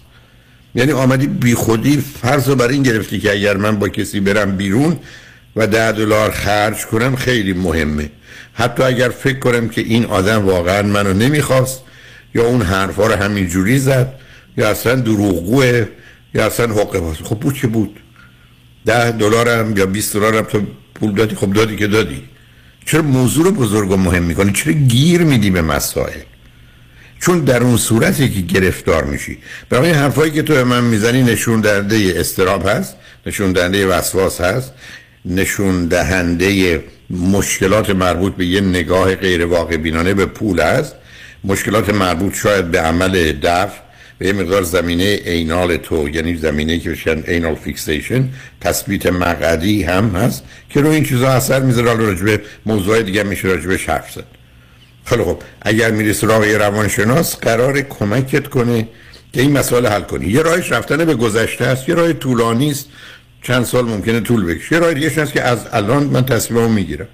یعنی آمدی بی خودی فرض رو بر این گرفتی که اگر من با کسی برم بیرون و ده دلار خرج کنم خیلی مهمه. حتی اگر فکر کنم که این آدم واقعا منو نمی‌خواست یا اون حرفا رو همینجوری زد یا اصلا دروغگوه یا اصلا حقه باز. خب بود که بود. ده دلارم یا 20 دلارم. تو پول دادی خب دادی که دادی. چرا موضوع رو بزرگ و مهم می‌کنی؟ چرا گیر میدی به مسائل؟ چون در اون صورتی که گرفتار میشی. برای حرفایی که تو به من می‌زنی نشون دهنده استراب هست نشون دهنده وسواس هست نشون دهنده مشکلات مربوط به یه نگاه غیر واقع بینانه به پول است مشکلات مربوط شاید به عمل دفع به یه مقدار زمینه اینال تو یعنی زمینه که بشن اینال فیکسیشن تثبیت مقعدی هم هست که رو این چیزا اثر می‌ذاره. حالا راجبه موضوع دیگه میشه راجبه حرف زد. خیلی خب اگر میری سراغ یه روانشناس قرار کمکت کنه که این مسئله حل کنی. یه راهش رفتن به گذشته است یه راه طولانی است. چند سال ممکنه طول بکشه. یه راه دیگه هست که از الان من تصمیممو می‌گیرم.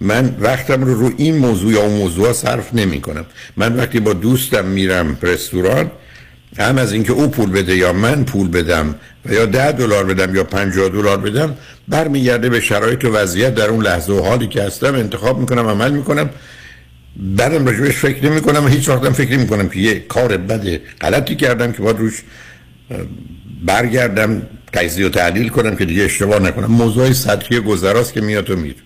من وقتم رو رو این موضوع یا اون موضوع صرف نمی کنم من وقتی با دوستم میرم رستوران هم از اینکه او پول بده یا من پول بدم و یا ده دلار بدم یا 50 دلار بدم برمیگرده به شرایط و وضعیت در اون لحظه و حالی که هستم انتخاب می‌کنم عمل می‌کنم. بعدم راجبش فکر نمی کنم و هیچ وقتم فکر نمی کنم که یه کار بد غلطی کردم که باید روش برگردم تجزیه و تحلیل کنم که دیگه اشتباه نکنم. موضوع سطحی گذراست که میاد و میره.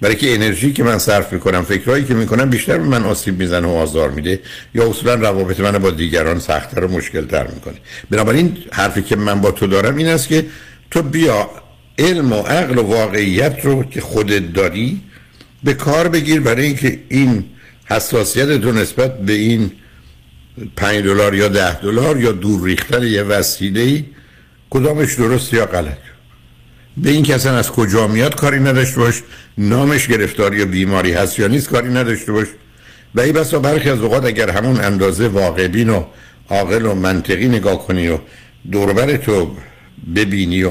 برای که انرژی که من صرف می‌کنم فکرهایی که می‌کنم بیشتر به من آسیب می‌زنه و آزار میده. یا اصولا روابط من با دیگران سختتر و مشکلتر می‌کنه. بنابراین حرفی که من با تو دارم این است که تو بیا علم و عقل و واقعیت رو که خودت داری به کار بگیر برای اینکه این حساسیت تو نسبت به این 5 دلار یا ده دلار یا دور ریختن یه وسیله کدامش درست یا غلط؟ به این کسان از کجا میاد کاری نداشته باش. نامش گرفتاری یا بیماری هست یا نیست کاری نداشته باش. و ای بسا برخی از اوقات اگر همون اندازه واقعبین و عاقل و منطقی نگاه کنی و دوربر تو ببینی و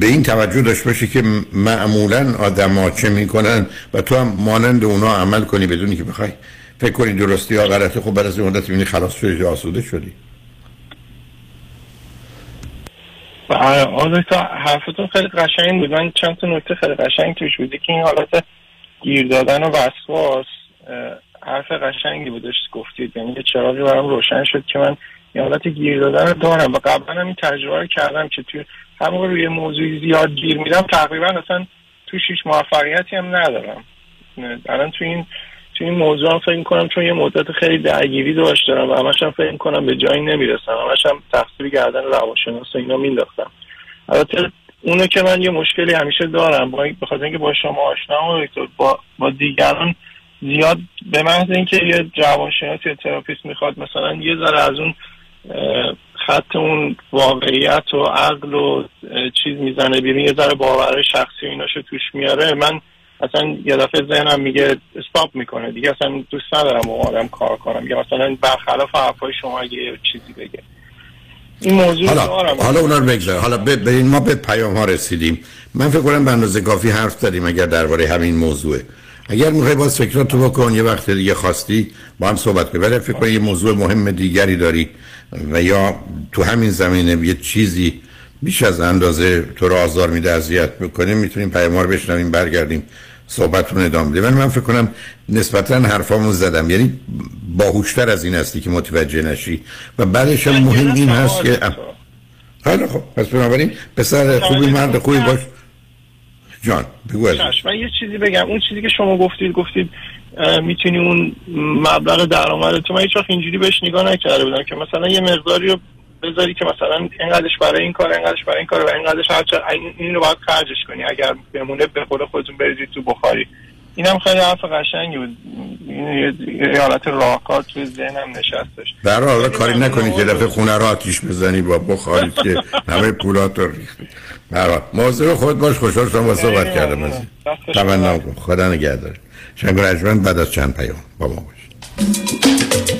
به این توجه داشته باشی که معمولا آدم چه می‌کنن و تو هم مانند اونا عمل کنی بدونی که بخوای. فکر کنی درستی یا غلطه خب بعد از مدت می‌بینی خلاص شدی آسوده شدی. آره تا حرفتون خیلی قشنگ بود. من چند تا نکته خیلی قشنگ توش بودی که این حالت گیر دادن و وسواس حرف قشنگی بودش گفتید. یعنی یه چراغی برام روشن شد که من این حالت گیر دادن رو دارم. و قبلا هم این تجربه رو کردم که توی همون روی موضوعی زیاد گیر میدم تقریبا اصلا توش هیچ موفقیتی هم ندارم. الان تو این تو این موضوع هم فکر کنم چون یه مدت خیلی درگیری داشت دارم و همش هم فکر کنم به جایی نمی‌رسم. همش هم تقصیر گردن روانشناس و اینا مینداختم. البته اونو که من یه مشکلی همیشه دارم با بخاطر اینکه با شما آشنا با با دیگران زیاد به محض اینکه یه روانشناس یا تراپیست می‌خواد مثلا یه ذره از اون خط اون واقعیت و عقل و چیز می‌زنه بیرون یه ذره باور شخصی و ایناشو توش میاره من اصلا یه دفعه ذهنم میگه استاپ می‌کنه دیگه اصلا دوست ندارم با آدم کار کنم. یا مثلا برخلاف حرفای شما اگه یه چیزی بگه. این موضوع حالا دارم حالا اونا رو بگذار. حالا برین ما به پیام ها رسیدیم. من فکر کنم به اندازه کافی حرف زدیم اگر درباره همین موضوعه اگر می‌خوای باز فکراتو بکن یه وقت دیگه خواستی با هم صحبت کنیم. ولی فکر کنم یه موضوع مهم دیگری داری و یا تو همین زمینه یه چیزی بیش از اندازه تو رو آزار میده اذیت می‌کنه می‌تونیم پیام رو بشنویم برگردیم. صحبتون ادامه بدیم من فکر کنم نسبتا حرفامو زدم. یعنی باهوشتر از این هستی که متوجه نشی. و بعدش هم مهم این هست که حالا خب پس بنابراین پسر خوبی مرد خوبی باش. جان بگو من یه چیزی بگم. اون چیزی که شما گفتید گفتید می‌تونی اون مبلغ درآمد تو من هیچ وقت اینجوری بهش نگاه نکرده بودم که مثلا یه مقداری رو بذاری که مثلا اینقدرش برای این کار اینقدرش برای این کار و اینقدرش هر این رو باید خرجش کنی اگر بمونه به خود خودتون بریزید تو بخاری. اینم خیلی حرف قشنگی بود. این یه- حالت راهکار توی ذهنم نشستش. در حالا کاری نکنی که دفعه خونه رو آتیش بزنی با بخاری که همه پولات رو ریختی. برای موضوع خود باش خوشحال شدم با صحبت کردم. از تمنا کن خدا نگهدار. شنگ بعد از چند پیام با ما باش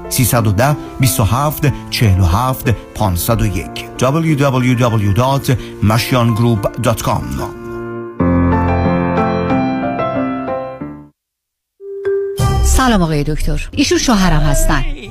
310 27 47 501 www.mashiangroup.com سلام آقای دکتر. ایشون شوهرم هستن.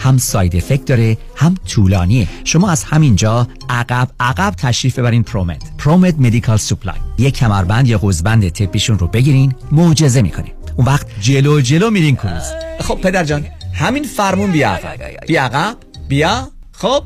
هم side effect داره هم طولانیه شما از همینجا عقب عقب تشریف ببرین ProMed ProMed Medical Supply یک کمربند یا قوزبند طبیشون رو بگیرین معجزه می‌کنه اون وقت جلو جلو میرین کروز خب پدر جان همین فرمون بیا عقب بیا عقب بیا خب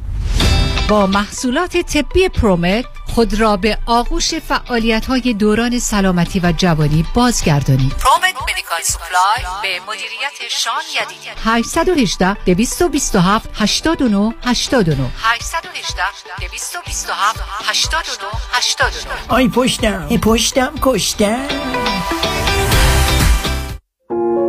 با محصولات طبی ProMed خود را به آغوش فعالیت های دوران سلامتی و جوانی بازگردانید. ProMed Medical Supply به مدیریت شان یدیدی 818 227 89 89 818 227 89 89 آی پشتم ای پشتم کشتم.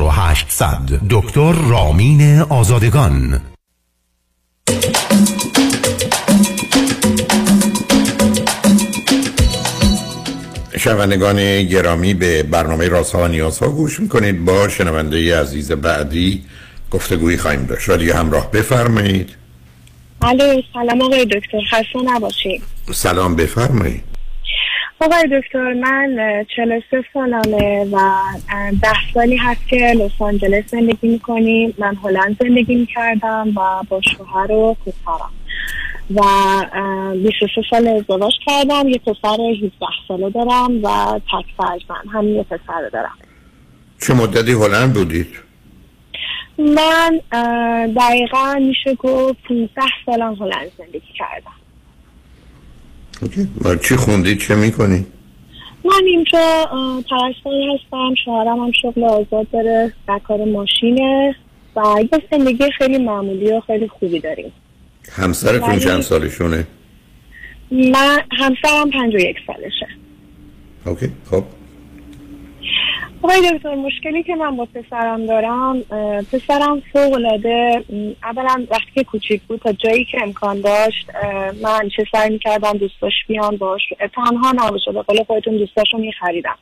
4800 دکتر رامین آزادگان. شنوندگان گرامی به برنامه رازها و نیازها گوش می‌کنید. با شنونده عزیز بعدی گفتگویی خواهیم داشت. رادیو همراه بفرمایید. الو سلام آقای دکتر خسته نباشید. سلام بفرمایید. آقای دکتر من 43 سالمه و ده سالی هست که لس آنجلس زندگی می‌کنیم. من هلند زندگی می‌کردم و با شوهر و پسرم. و 23 سال ازدواج کردم. یه پسر 17 ساله دارم و تک فرزند همین یه پسر دارم. چه مدتی هلند بودید؟ من دقیقا میشه گفت 15 سالم هلند زندگی کردم. و چی خوندید چه می‌کنید؟ من اینجا پرستاری هستم. شوهرم هم شغل آزاد داره در کار ماشینه و یه زندگی خیلی معمولی و خیلی خوبی داریم. همسرتون ولی- چند سالشونه؟ من همسرم 51 سالشه. اوکی خب. آقای دکتر مشکلی که من با پسرم دارم پسرم فوق العاده اولا وقتی که کوچیک بود تا جایی که امکان داشت من چه سعی می‌کردم دوستاش بیان باش تنها نباشه به قول خودتون دوستاشو میخریدم.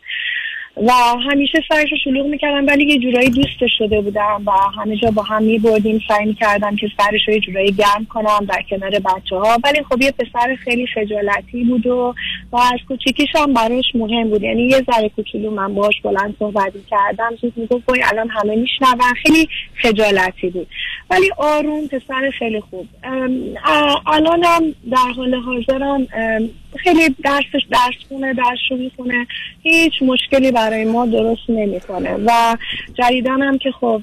و همیشه سرش رو شلوغ می‌کردم ولی یه جورایی دوستش شده بودم و همه جا با هم میبردیم. سعی می‌کردم که سرش رو یه جورایی گرم کنم در کنار بچه ها ولی خب یه پسر خیلی خجالتی بود و و از کوچیکیش هم براش مهم بود. یعنی یه ذره کوچولو من باش بلند صحبت کردم زود می‌گفت وای الان همه میشنون. خیلی خجالتی بود. ولی آروم پسر خیلی خوب. الانم در حال حاضرم خیلی درسش درس خونه درس رو می‌خونه. هیچ مشکلی برای ما درست نمی‌کنه. و جدیدن هم که خب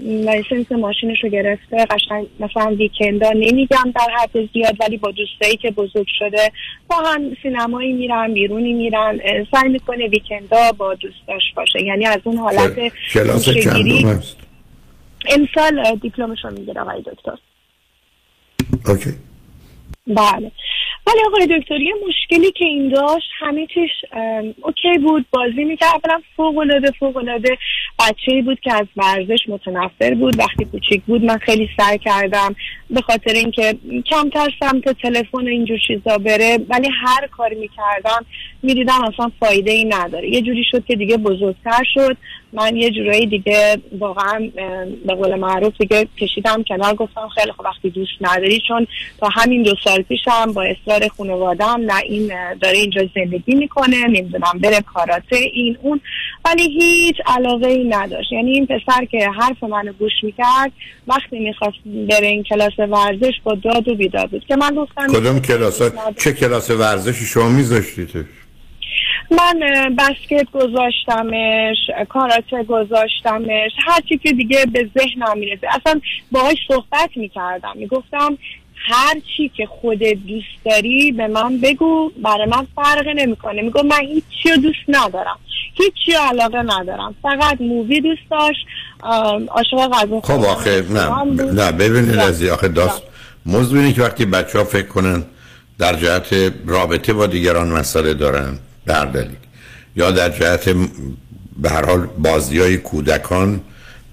license ماشینش رو گرفته. قشنگ مثلا weekend ا نمیگم در حد زیاد ولی با دوستایی که بزرگ شده با هم سینمایی میرن بیرونی میرن. سعی می‌کنه weekend ا با دوستاش باشه. یعنی از اون حالت کلاس چندم؟ امسال دیپلمش رو می‌گیره آقای دکتر. OK. بله. ولی آقای دکتر یه مشکلی که این داشت همه چیش OK بود بازی می‌کرد. اولا فوق العاده فوق العاده بچه بود که از ورزش متنفر بود. وقتی کوچیک بود من خیلی سعی کردم به خاطر اینکه کمتر سمت تلفن و اینجور چیزا بره ولی هر کاری می‌کردم می‌دیدم اصلا فایده ای نداره. یه جوری شد که دیگه بزرگتر شد. من یه جورایی دیگه واقعا به قول معروف دیگه کشیدم کنار گفتم خیلی خب وقتی دوست نداری چون تا همین دو سال پیشم با اصرار خانوادم نه این داره اینجا زندگی می‌کنه نمی‌دونم بره کاراته این اون ولی هیچ علاقه ای نداشت یعنی این پسر که حرف منو گوش می‌کرد وقتی می‌خواست بره این کلاس ورزش با داد و بیداد بود که من گفتم کدوم کلاس؟ چه کلاس ورزشی شما میذاشتیدش؟ من بسکت گذاشتمش کاراته گذاشتمش هر چی که دیگه به ذهنم می‌رسه. اصلا باهاش صحبت می‌کردم. می‌گفتم هر چی که خودت دوست داری به من بگو برای من فرق نمی‌کنه. میگم من هیچی رو دوست ندارم. هیچی رو علاقه ندارم. فقط مووی دوست داشت. عاشق غذا خب آخه نه نه ببینید از آخه داست. موضوع اینه که وقتی بچه ها فکر کنن در جهت رابطه با دیگران مسئله دارن دلیل. یا در جهت به هر حال بازی های کودکان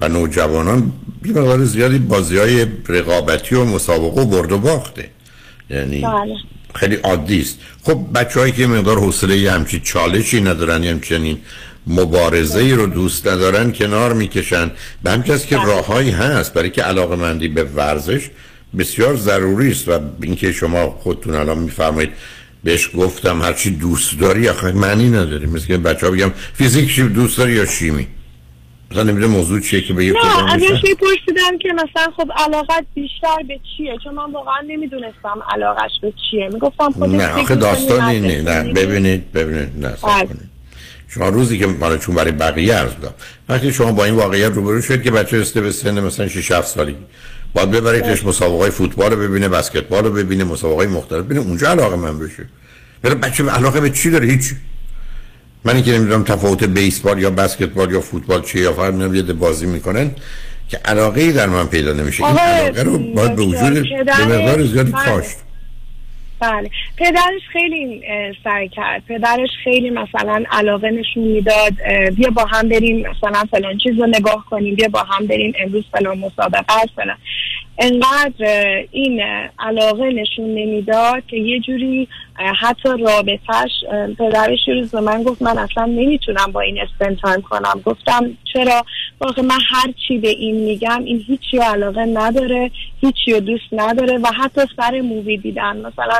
و نوجوانان یه مقدار زیادی بازی های رقابتی و مسابقه و برد و باخته. یعنی بله. خیلی عادی است. خب بچه هایی که مقدار حوصله یه همچین چالشی ندارن یه همچنین مبارزه ای رو دوست ندارن کنار می‌کشن. به همین که راههایی هست. برای که علاقه مندی به ورزش بسیار ضروری است و اینکه شما خودتون الان میفرمایید بهش گفتم هرچی دوست داری آخه معنی نداره. مثل که بچه ها بگم فیزیک چی دوست داری یا شیمی؟ مثلا نمیده موضوع چیه که به یه نه ازش میپرسیدم که مثلا خب علاقت بیشتر به چیه؟ چون من واقعا نمی‌دونستم علاقش به چیه. می‌گفتم خودت نه آخه داستانی مدرسه نه؟ ببینید ببینید. نه. کنید. شما روزی که مالا چون برای بقیه عرض دارم. وقتی شما با این واقعیت روبرو شد که بچه رسیده به سن مثلا 6 7 سالگی باید ببریدش مسابقه فوتبال رو ببینه بسکتبال رو ببینه مسابقه مختلف. ببینه اونجا علاقه من بشه. ولی بچه علاقه به چی داره؟ هیچ. من اینکه نمی‌دونم تفاوت بیسبال یا بسکتبال یا فوتبال چیه یا فقط می‌بینم یه بازی می‌کنن که علاقه در من پیدا نمیشه. این علاقه رو باید به وجود به مقدار زیادی بله. کاشت. بله. پدرش خیلی سعی کرد. پدرش خیلی مثلا علاقه نشون می‌داد بیا با هم بریم مثلا فلان چیز رو نگاه کنیم بیا با هم بریم امروز فلان مسابقه است فلان. انقدر این علاقه نشون نمی‌داد که یه جوری حتی رابطهش پدرش روز به من گفت من اصلا نمی‌تونم با این spend time کنم. گفتم چرا؟ واقع من هر چی به این میگم این هیچی علاقه نداره هیچی رو دوست نداره و حتی سر movie دیدن. مثلا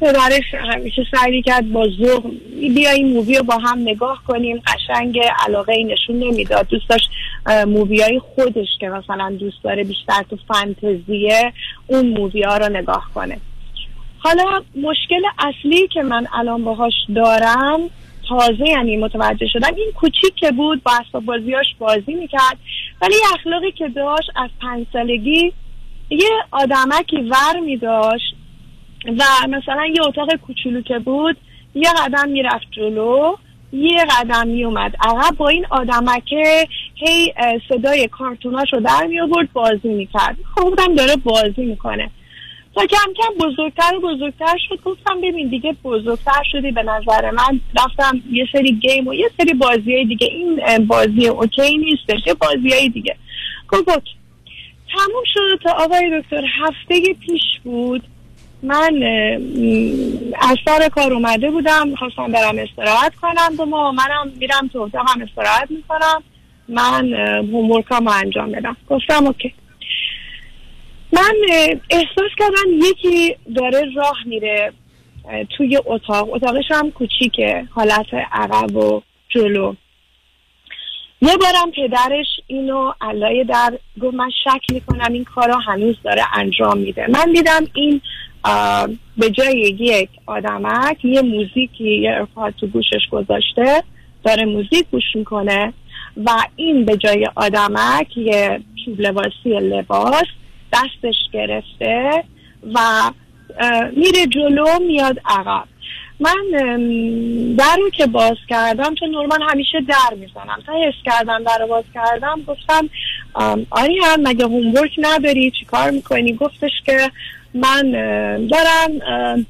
پدرش همیشه سعی کرد با ذوق بیا این movie رو با هم نگاه کنیم قشنگ علاقه ای نشون نمی‌داد. دوست داشت movie های خودش که مثلا دوست داره بیشتر تو فانتزیه اون movie ها رو نگاه کنه. حالا مشکل اصلی که من الان باهاش دارم تازه یعنی متوجه شدم این کوچیک که بود با اسباب بازیاش بازی می‌کرد. ولی اخلاقی که داشت از پنج سالگی یه آدمکی ور میداشت و مثلا یه اتاق کوچولو که بود یه قدم می‌رفت جلو یه قدم میومد عقب. با این آدمکه هی صدای کارتوناش رو در می آورد بازی می‌کرد. خب گفتم داره بازی می‌کنه. تا کم کم بزرگتر و بزرگتر شد. گفتم ببین دیگه بزرگتر شدی به نظر من. رفتم یه سری گیم و یه سری بازی دیگه. این بازی اوکی نیستش یه بازی دیگه؟ گفت. تموم شد تا آقای دکتر. هفته پیش بود من از سر کار اومده بودم. خواستم برم استراحت کنم. و ما منم میرم تو اتاقم استراحت می‌کنم. من هومورکام رو انجام بدم گفتم اوکی. من احساس کردم یکی داره راه میره توی اتاق. اتاقش هم کوچیکه حالت عقب و جلو. یه بارم پدرش اینو علای در گفت من شک می‌کنم این کارا هنوز داره انجام میده. من دیدم این به جای یک آدمک یه موزیکی یه ارپاد تو گوشش گذاشته داره موزیک گوش می‌کنه و این به جای آدمک یه چوب لباسی لباس دستش گرفته و میره جلو میاد عقب. من در رو که باز کردم چون نورمال همیشه در می‌زنم. تا حس کردم در رو باز کردم گفتم آریان مگه هومورک نداری؟ چی کار می‌کنی؟ گفتش که من دارم ام،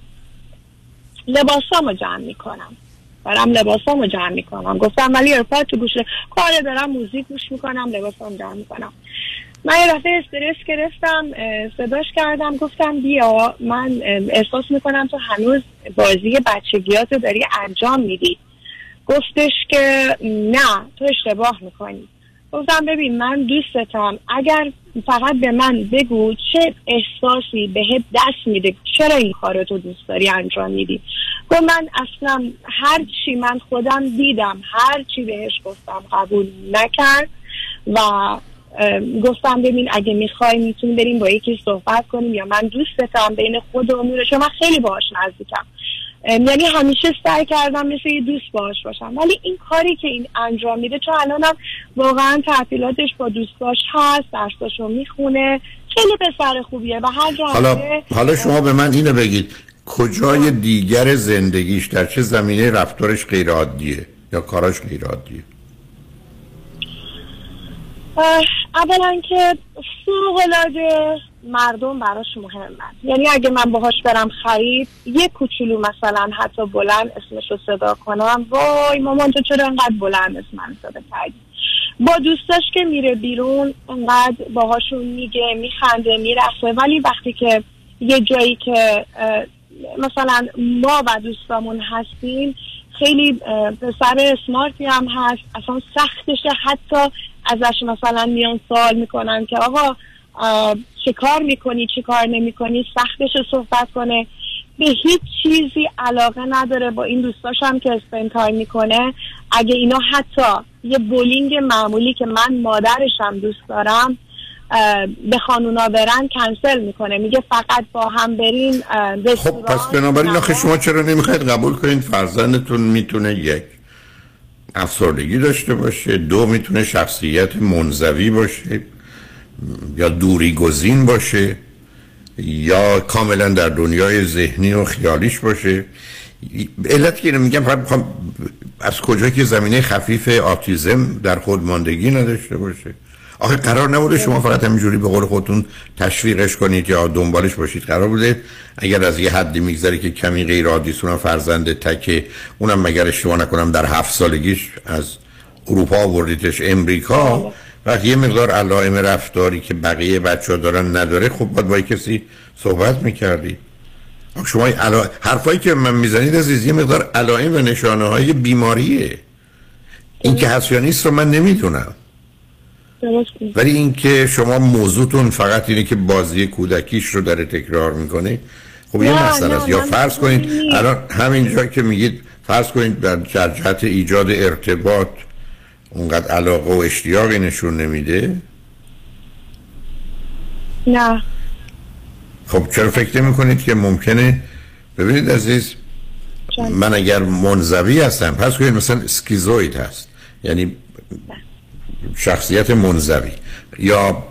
لباسامو جمع می‌کنم. دارم لباسامو جمع می‌کنم. گفتم ولی ارپاد تو گوشه کار دارم موزیک گوش می‌کنم لباسام جمع می‌کنم. من یه استرس گرفتم صداش کردم گفتم بیا من احساس می‌کنم تو هنوز بازی بچگیات رو داری انجام میدی. گفتش که نه تو اشتباه می‌کنی. گفتم ببین من دوستتم. اگر فقط به من بگو چه احساسی بهت دست میده چرا این کار تو دوست داری انجام میدی؟ گفت من اصلا هر چی من خودم دیدم هر چی بهش گفتم قبول نکرد و گفتم ببین اگه می‌خوای می‌تونیم بریم با یکی صحبت کنیم یا من دوستتم بین خود و نوره چون من خیلی باهاش نزدیکم. یعنی همیشه سعی کردم مثل یه دوست باهاش باشم. ولی این کاری که این انجام میده چون الانم واقعا تعطیلاتش با دوستاش هست درساشو می‌خونه خیلی پسر خوبیه و هر جا حالا میره، حالا شما به من اینو بگید کجای دیگر زندگیش؟ در چه زمینه رفتارش غیر عادیه یا کاراش غیر عادیه اه، اولا که فوق‌العاده مردم براش مهمن. یعنی اگه من باهاش برم خرید یه کوچولو مثلا حتی بلند اسمش رو صدا کنم وای مامان تو چرا انقدر بلند اسم من صدا کردی؟ با دوستاش که میره بیرون انقدر باهاشون میگه میخنده میرخصه ولی وقتی که یه جایی که مثلا ما و دوستامون هستیم خیلی پسر smart ی هم هست. اصلا سختشه حتی ازش مثلا میان سوال می‌کنن که آقا چه کار می‌کنی؟ چه کار نمی‌کنی؟ سختش صحبت کنه. به هیچ چیزی علاقه نداره با این دوستاش هم که spend time می‌کنه. اگه اینا حتی یه بولینگ معمولی که من مادرشم دوست دارم به خانونا برن کنسل می‌کنه. میگه فقط با هم برین خب پس بنابراین آخه شما چرا نمی‌خواید قبول کنید؟ فرزندتون می‌تونه یک افسردگی داشته باشه دو می‌تونه شخصیت منزوی باشه یا دوری گزین باشه یا کاملا در دنیای ذهنی و خیالیش باشه. علت که اینو میگم فقط می‌خوام از کجا که زمینه خفیف آتیزم در خودماندگی نداشته باشه. آخه قرار نبوده شما فقط همینجوری به قول خودتون تشویقش کنید یا دنبالش باشید. قرار بوده اگر از یه حدی میگذره که کمی غیر عادی اونم فرزند تکه اونم مگر اشتباه نکنم در هفت سالگیش از اروپا آوردیدش امریکا وقتی یه مقدار علائم رفتاری که بقیه بچه ها دارن نداره خب باید با کسی صحبت می‌کردی. شما علا... حرفایی که من می‌زنید عزیز یه مقدار علائم و نشانه های بیماریه. این که هست یا نیست رو من نمی‌دونم. ولی اینکه شما موضوعتون فقط اینه که بازی کودکیش رو داره تکرار می‌کنه. خب یه مسئله است. یا فرض کنید. الان همینجا که میگید فرض کنید در جهت ایجاد ارتباط اونقدر علاقه و اشتیاقی نشون نمیده. نه. خب چرا فکر نمی کنید که ممکنه؟ ببینید عزیز من اگر منزوی هستم پس کنید مثلا اسکیزوید هست. یعنی شخصیت منزوی یا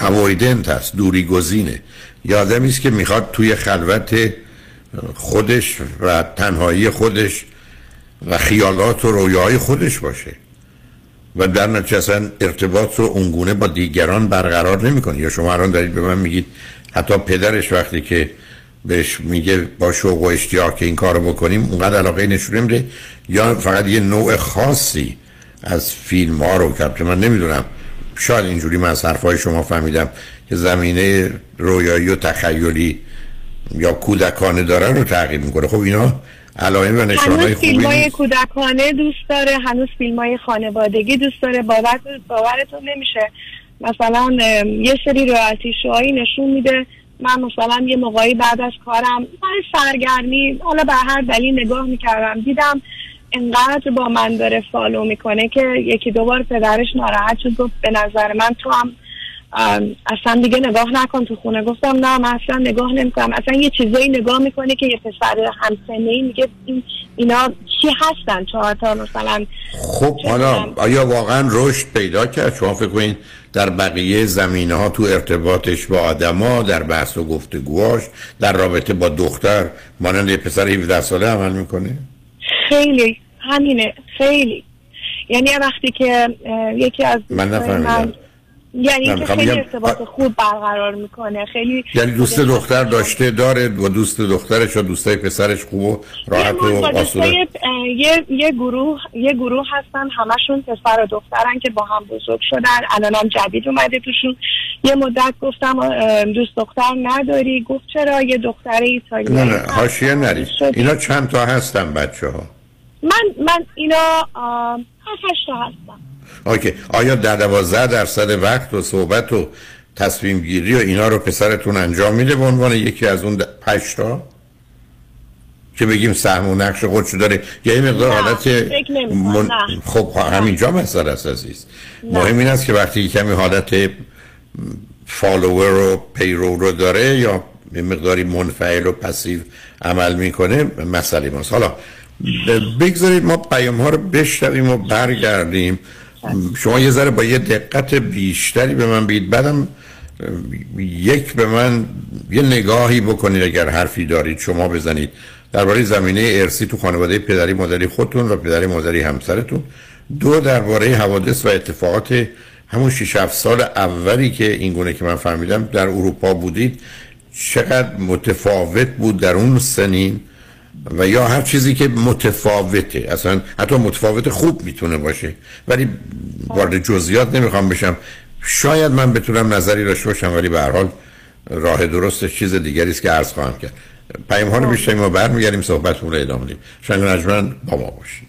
اوایدنت هست دوری گزینه یا آدمی است که می‌خواد توی خلوت خودش و تنهایی خودش و خیالات و رویاهای خودش باشه. و در نتیجه اصلا ارتباط رو اونگونه با دیگران برقرار نمی‌کنه. یا شما الان دارید به من میگید حتی پدرش وقتی که بهش میگه با شوق و اشتیاق که این کارو بکنیم اونقدر علاقه نشون نمیده. یا فقط یه نوع خاصی از فیلم ها رو که من نمی‌دونم. شاید اینجوری من از حرفای شما فهمیدم که زمینه رویایی و تخیلی یا کودکانه داره رو تغییر می‌کنه. خب اینا علائم و نشانه خوبی فیلم های کودکانه دوست داره هنوز فیلم های خانوادگی دوست داره. باور باورتون نمیشه. مثلا یه سری رایتی شوهایی نشون میده. من مثلا یه موقعی بعد از کارم من سرگرمی حالا به هر دلیل نگاه می‌کردم دیدم انقدر با من داره فالو می‌کنه که یکی دو بار پدرش ناراحت شد گفت به نظر من تو هم اصلا دیگه نگاه نکن تو خونه. گفتم نه من اصلا نگاه نمی‌کنم. اصلا یه چیزایی نگاه می‌کنه که یه پسر همسنه ای میگه این اینا چی هستن؟ چهار تا مثلا خب حالا آیا واقعا رشد پیدا کرد؟ شما فکر کنید در بقیه زمینه ها تو ارتباطش با آدما در بحث و گفتگوهاش در رابطه با دختر مانند یه پسر 17 ساله عمل می‌کنه؟ خیلی همینه خیلی. یعنی وقتی که یکی از من نفهمیدم. یعنی که خیلی ارتباط خوب برقرار می‌کنه خیلی یعنی دوست دختر داشته داره و دوست دخترش و دوستای پسرش خوب و راحت و آسوده یه یه گروه یه گروه هستن همشون پسر و دخترن که با هم بزرگ شدن. الانم جدید اومده توشون. یه مدت گفتم دوست دختر نداری. گفت چرا؟ یه دختر ایتالیایی نه نه حاشیه نرید اینا چند تا هستن بچه ها من من اینا اه، هفت هشت تا هستم. اوکی. آیا در دوازده درصد وقت و صحبت و تصمیم گیری و اینا رو پسرتون انجام میده به عنوان یکی از اون د- پنج تا؟ که بگیم سهم و نقش خودشو داره. یا این مقدار حالت نه. خب همینجا مسئله است عزیز. مهم این است که وقتی کمی حالت فالوور و پیرو رو داره یا مقداری منفعل و پسیو عمل می‌کنه مسئله ماست. حالا بگذارید ما پیام ها رو بشنویم و برگردیم. شما یه ذره با یه دقت بیشتری به من بید بعدم یک به من یه نگاهی بکنید اگر حرفی دارید شما بزنید. درباره زمینه ارسی تو خانواده پدری مادری خودتون و پدری مادری همسرتون. دو درباره حوادث و اتفاقات همون 6 7 سال اولی که این گونه که من فهمیدم در اروپا بودید چقدر متفاوت بود در اون سنین. و یا هر چیزی که متفاوته. اصلا حتی متفاوت خوب می‌تونه باشه. ولی وارد جزئیات نمی‌خوام بشم. شاید من بتونم نظری داشته باشم ولی به هر حال راه درستش چیز دیگری است که عرض خواهم کرد. پیام ها رو بیشتریم و برمیگردیم صحبتمون رو ادامه دیم شنگ نجمن با ما باشید.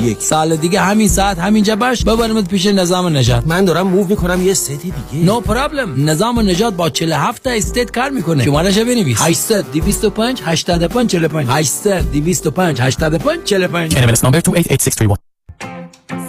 61 سال دیگه همین ساعت همینجا باش ببرمت پیش نظام نجات من دارم move می‌کنم یه state دیگه. no no problem نظام نجات با 47 تا state کار می‌کنه. شمارهش بنویس. 800 225 85 45 800 225 85 45 NMLS number 288631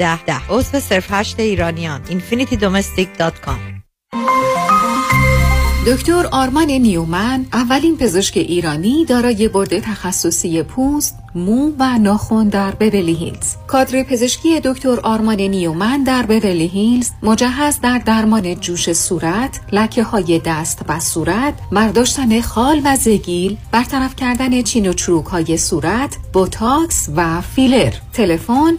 ده ده عضو صرف هشت ایرانیان infinitydomestic.com دکتر آرمان نیومن اولین پزشک ایرانی دارای board تخصصی پوست، مو و ناخن در Beverly Hills. کادر پزشکی دکتر آرمان نیومن در Beverly Hills مجهز در درمان جوش صورت، لکه های دست و صورت، برداشتن خال و زگیل، برطرف کردن چین و چروک های صورت، بوتاکس و فیلر. تلفن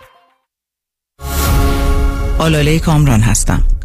آلاله کامران هستم.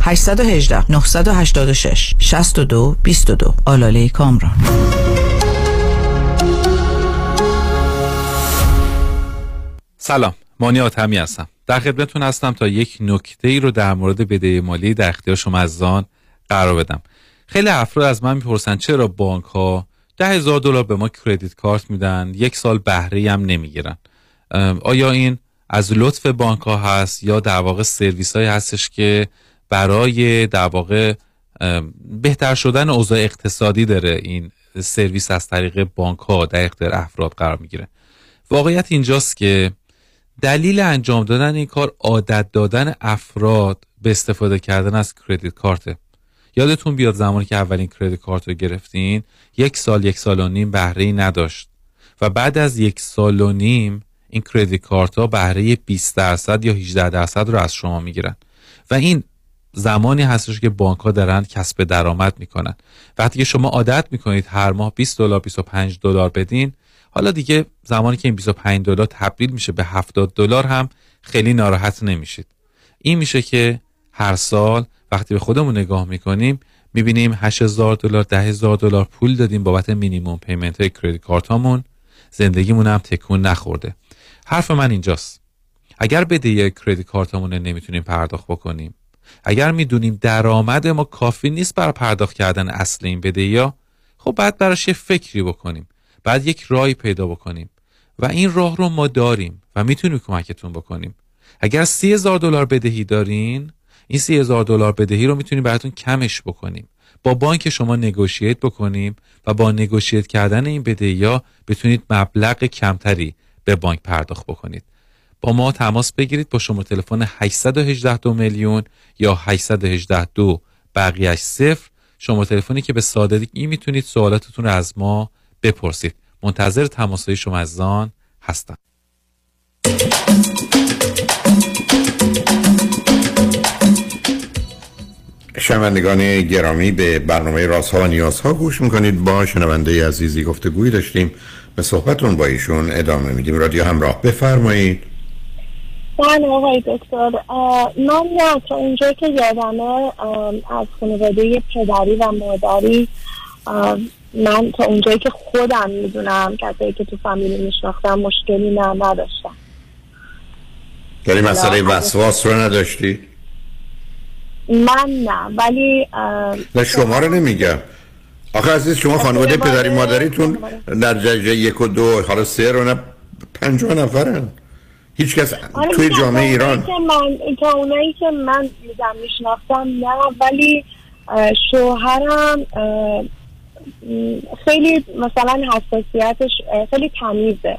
818 986 62 22 آلاله کامران. سلام مانی آتمی هستم. در خدمتتون هستم تا یک نکته ای رو در مورد بدهی مالی در اختیار شما عزیزان قرار بدم. خیلی افراد از من می‌پرسن چرا بانک ها ده هزار دلار به ما کردیت کارت میدن؟ یک سال بهره هم نمی‌گیرن. آیا این از لطف بانک ها هست یا در واقع سرویس های هستش که برای در واقع بهتر شدن اوضاع اقتصادی داره این سرویس از طریق بانک ها در اختیار افراد قرار می‌گیره. واقعیت اینجاست که دلیل انجام دادن این کار عادت دادن افراد به استفاده کردن از کردیت کارته. یادتون بیاد زمانی که اولین کردیت کارت رو گرفتین یک سال یک سال و نیم بهره نداشت و بعد از یک سال و نیم این کردیت کارت ها بهره 20 درصد یا 18 درصد رو از شما می‌گیرن. و این زمانی هستش که بانک ها دارن کسب درآمد می‌کنن. وقتی که شما عادت می‌کنید هر ماه 20 دلار 25 دلار بدین حالا دیگه زمانی که این 25 دلار تبدیل میشه به 70 دلار هم خیلی ناراحت نمیشید. این میشه که هر سال وقتی به خودمون نگاه می‌کنیم می‌بینیم 8000 دلار 10000 دلار پول دادیم بابت مینیمم پیمنت های کردیت کارتامون زندگیمون هم تکون نخورده. حرف من اینجاست. اگر بدهی کردیت کارتمون نمی‌تونیم پرداخت بکنیم اگر می‌دونیم درآمد ما کافی نیست برای پرداخت کردن اصل این بدهی ها خب بعد براش یه فکری بکنیم. بعد یک راهی پیدا بکنیم. و این راه رو ما داریم و می‌تونیم کمکتون بکنیم. اگر سی هزار دلار بدهی دارین این سی هزار دلار بدهی رو می‌تونیم براتون کمش بکنیم. با بانک شما نگوشیت بکنیم و با نگوشیت کردن این بدهی ها بتونید مبلغ کمتری به بانک پرداخت بکنید. با ما تماس بگیرید با شما تلفن 818 دو میلیون یا 818 دو بقیهش صفر. شما تلفنی که به سادگی می‌تونید سوالاتتون از ما بپرسید. منتظر تماسهای شما از زان هستم. شنوندگان گرامی به برنامه راست ها و نیاز ها گوش می‌کنید. با شنونده عزیزی گفته گویی داشتیم. به صحبتون با ایشون ادامه میدیم. رادیو همراه بفرمایید. بله آقای دکتر. من نه تا اونجا که یادمه از خانواده پدری و مادری من تا اونجایی که خودم می‌دونم کسایی که تو فامیلی میشناختم مشکلی نه نداشتم. داری مسئله وسواس رو نداشتی؟ من نه ولی نه شما رو نمیگم. آخه عزیز شما خانواده پدری مادریتون در درجه یک و دو حالا سه رو نه پنجاه نفرن. هیچ کس آره توی جامعه ایران. که من تا اونایی که من میدم میشناختم نه ولی شوهرم خیلی مثلا حساسیتش خیلی تمیزه.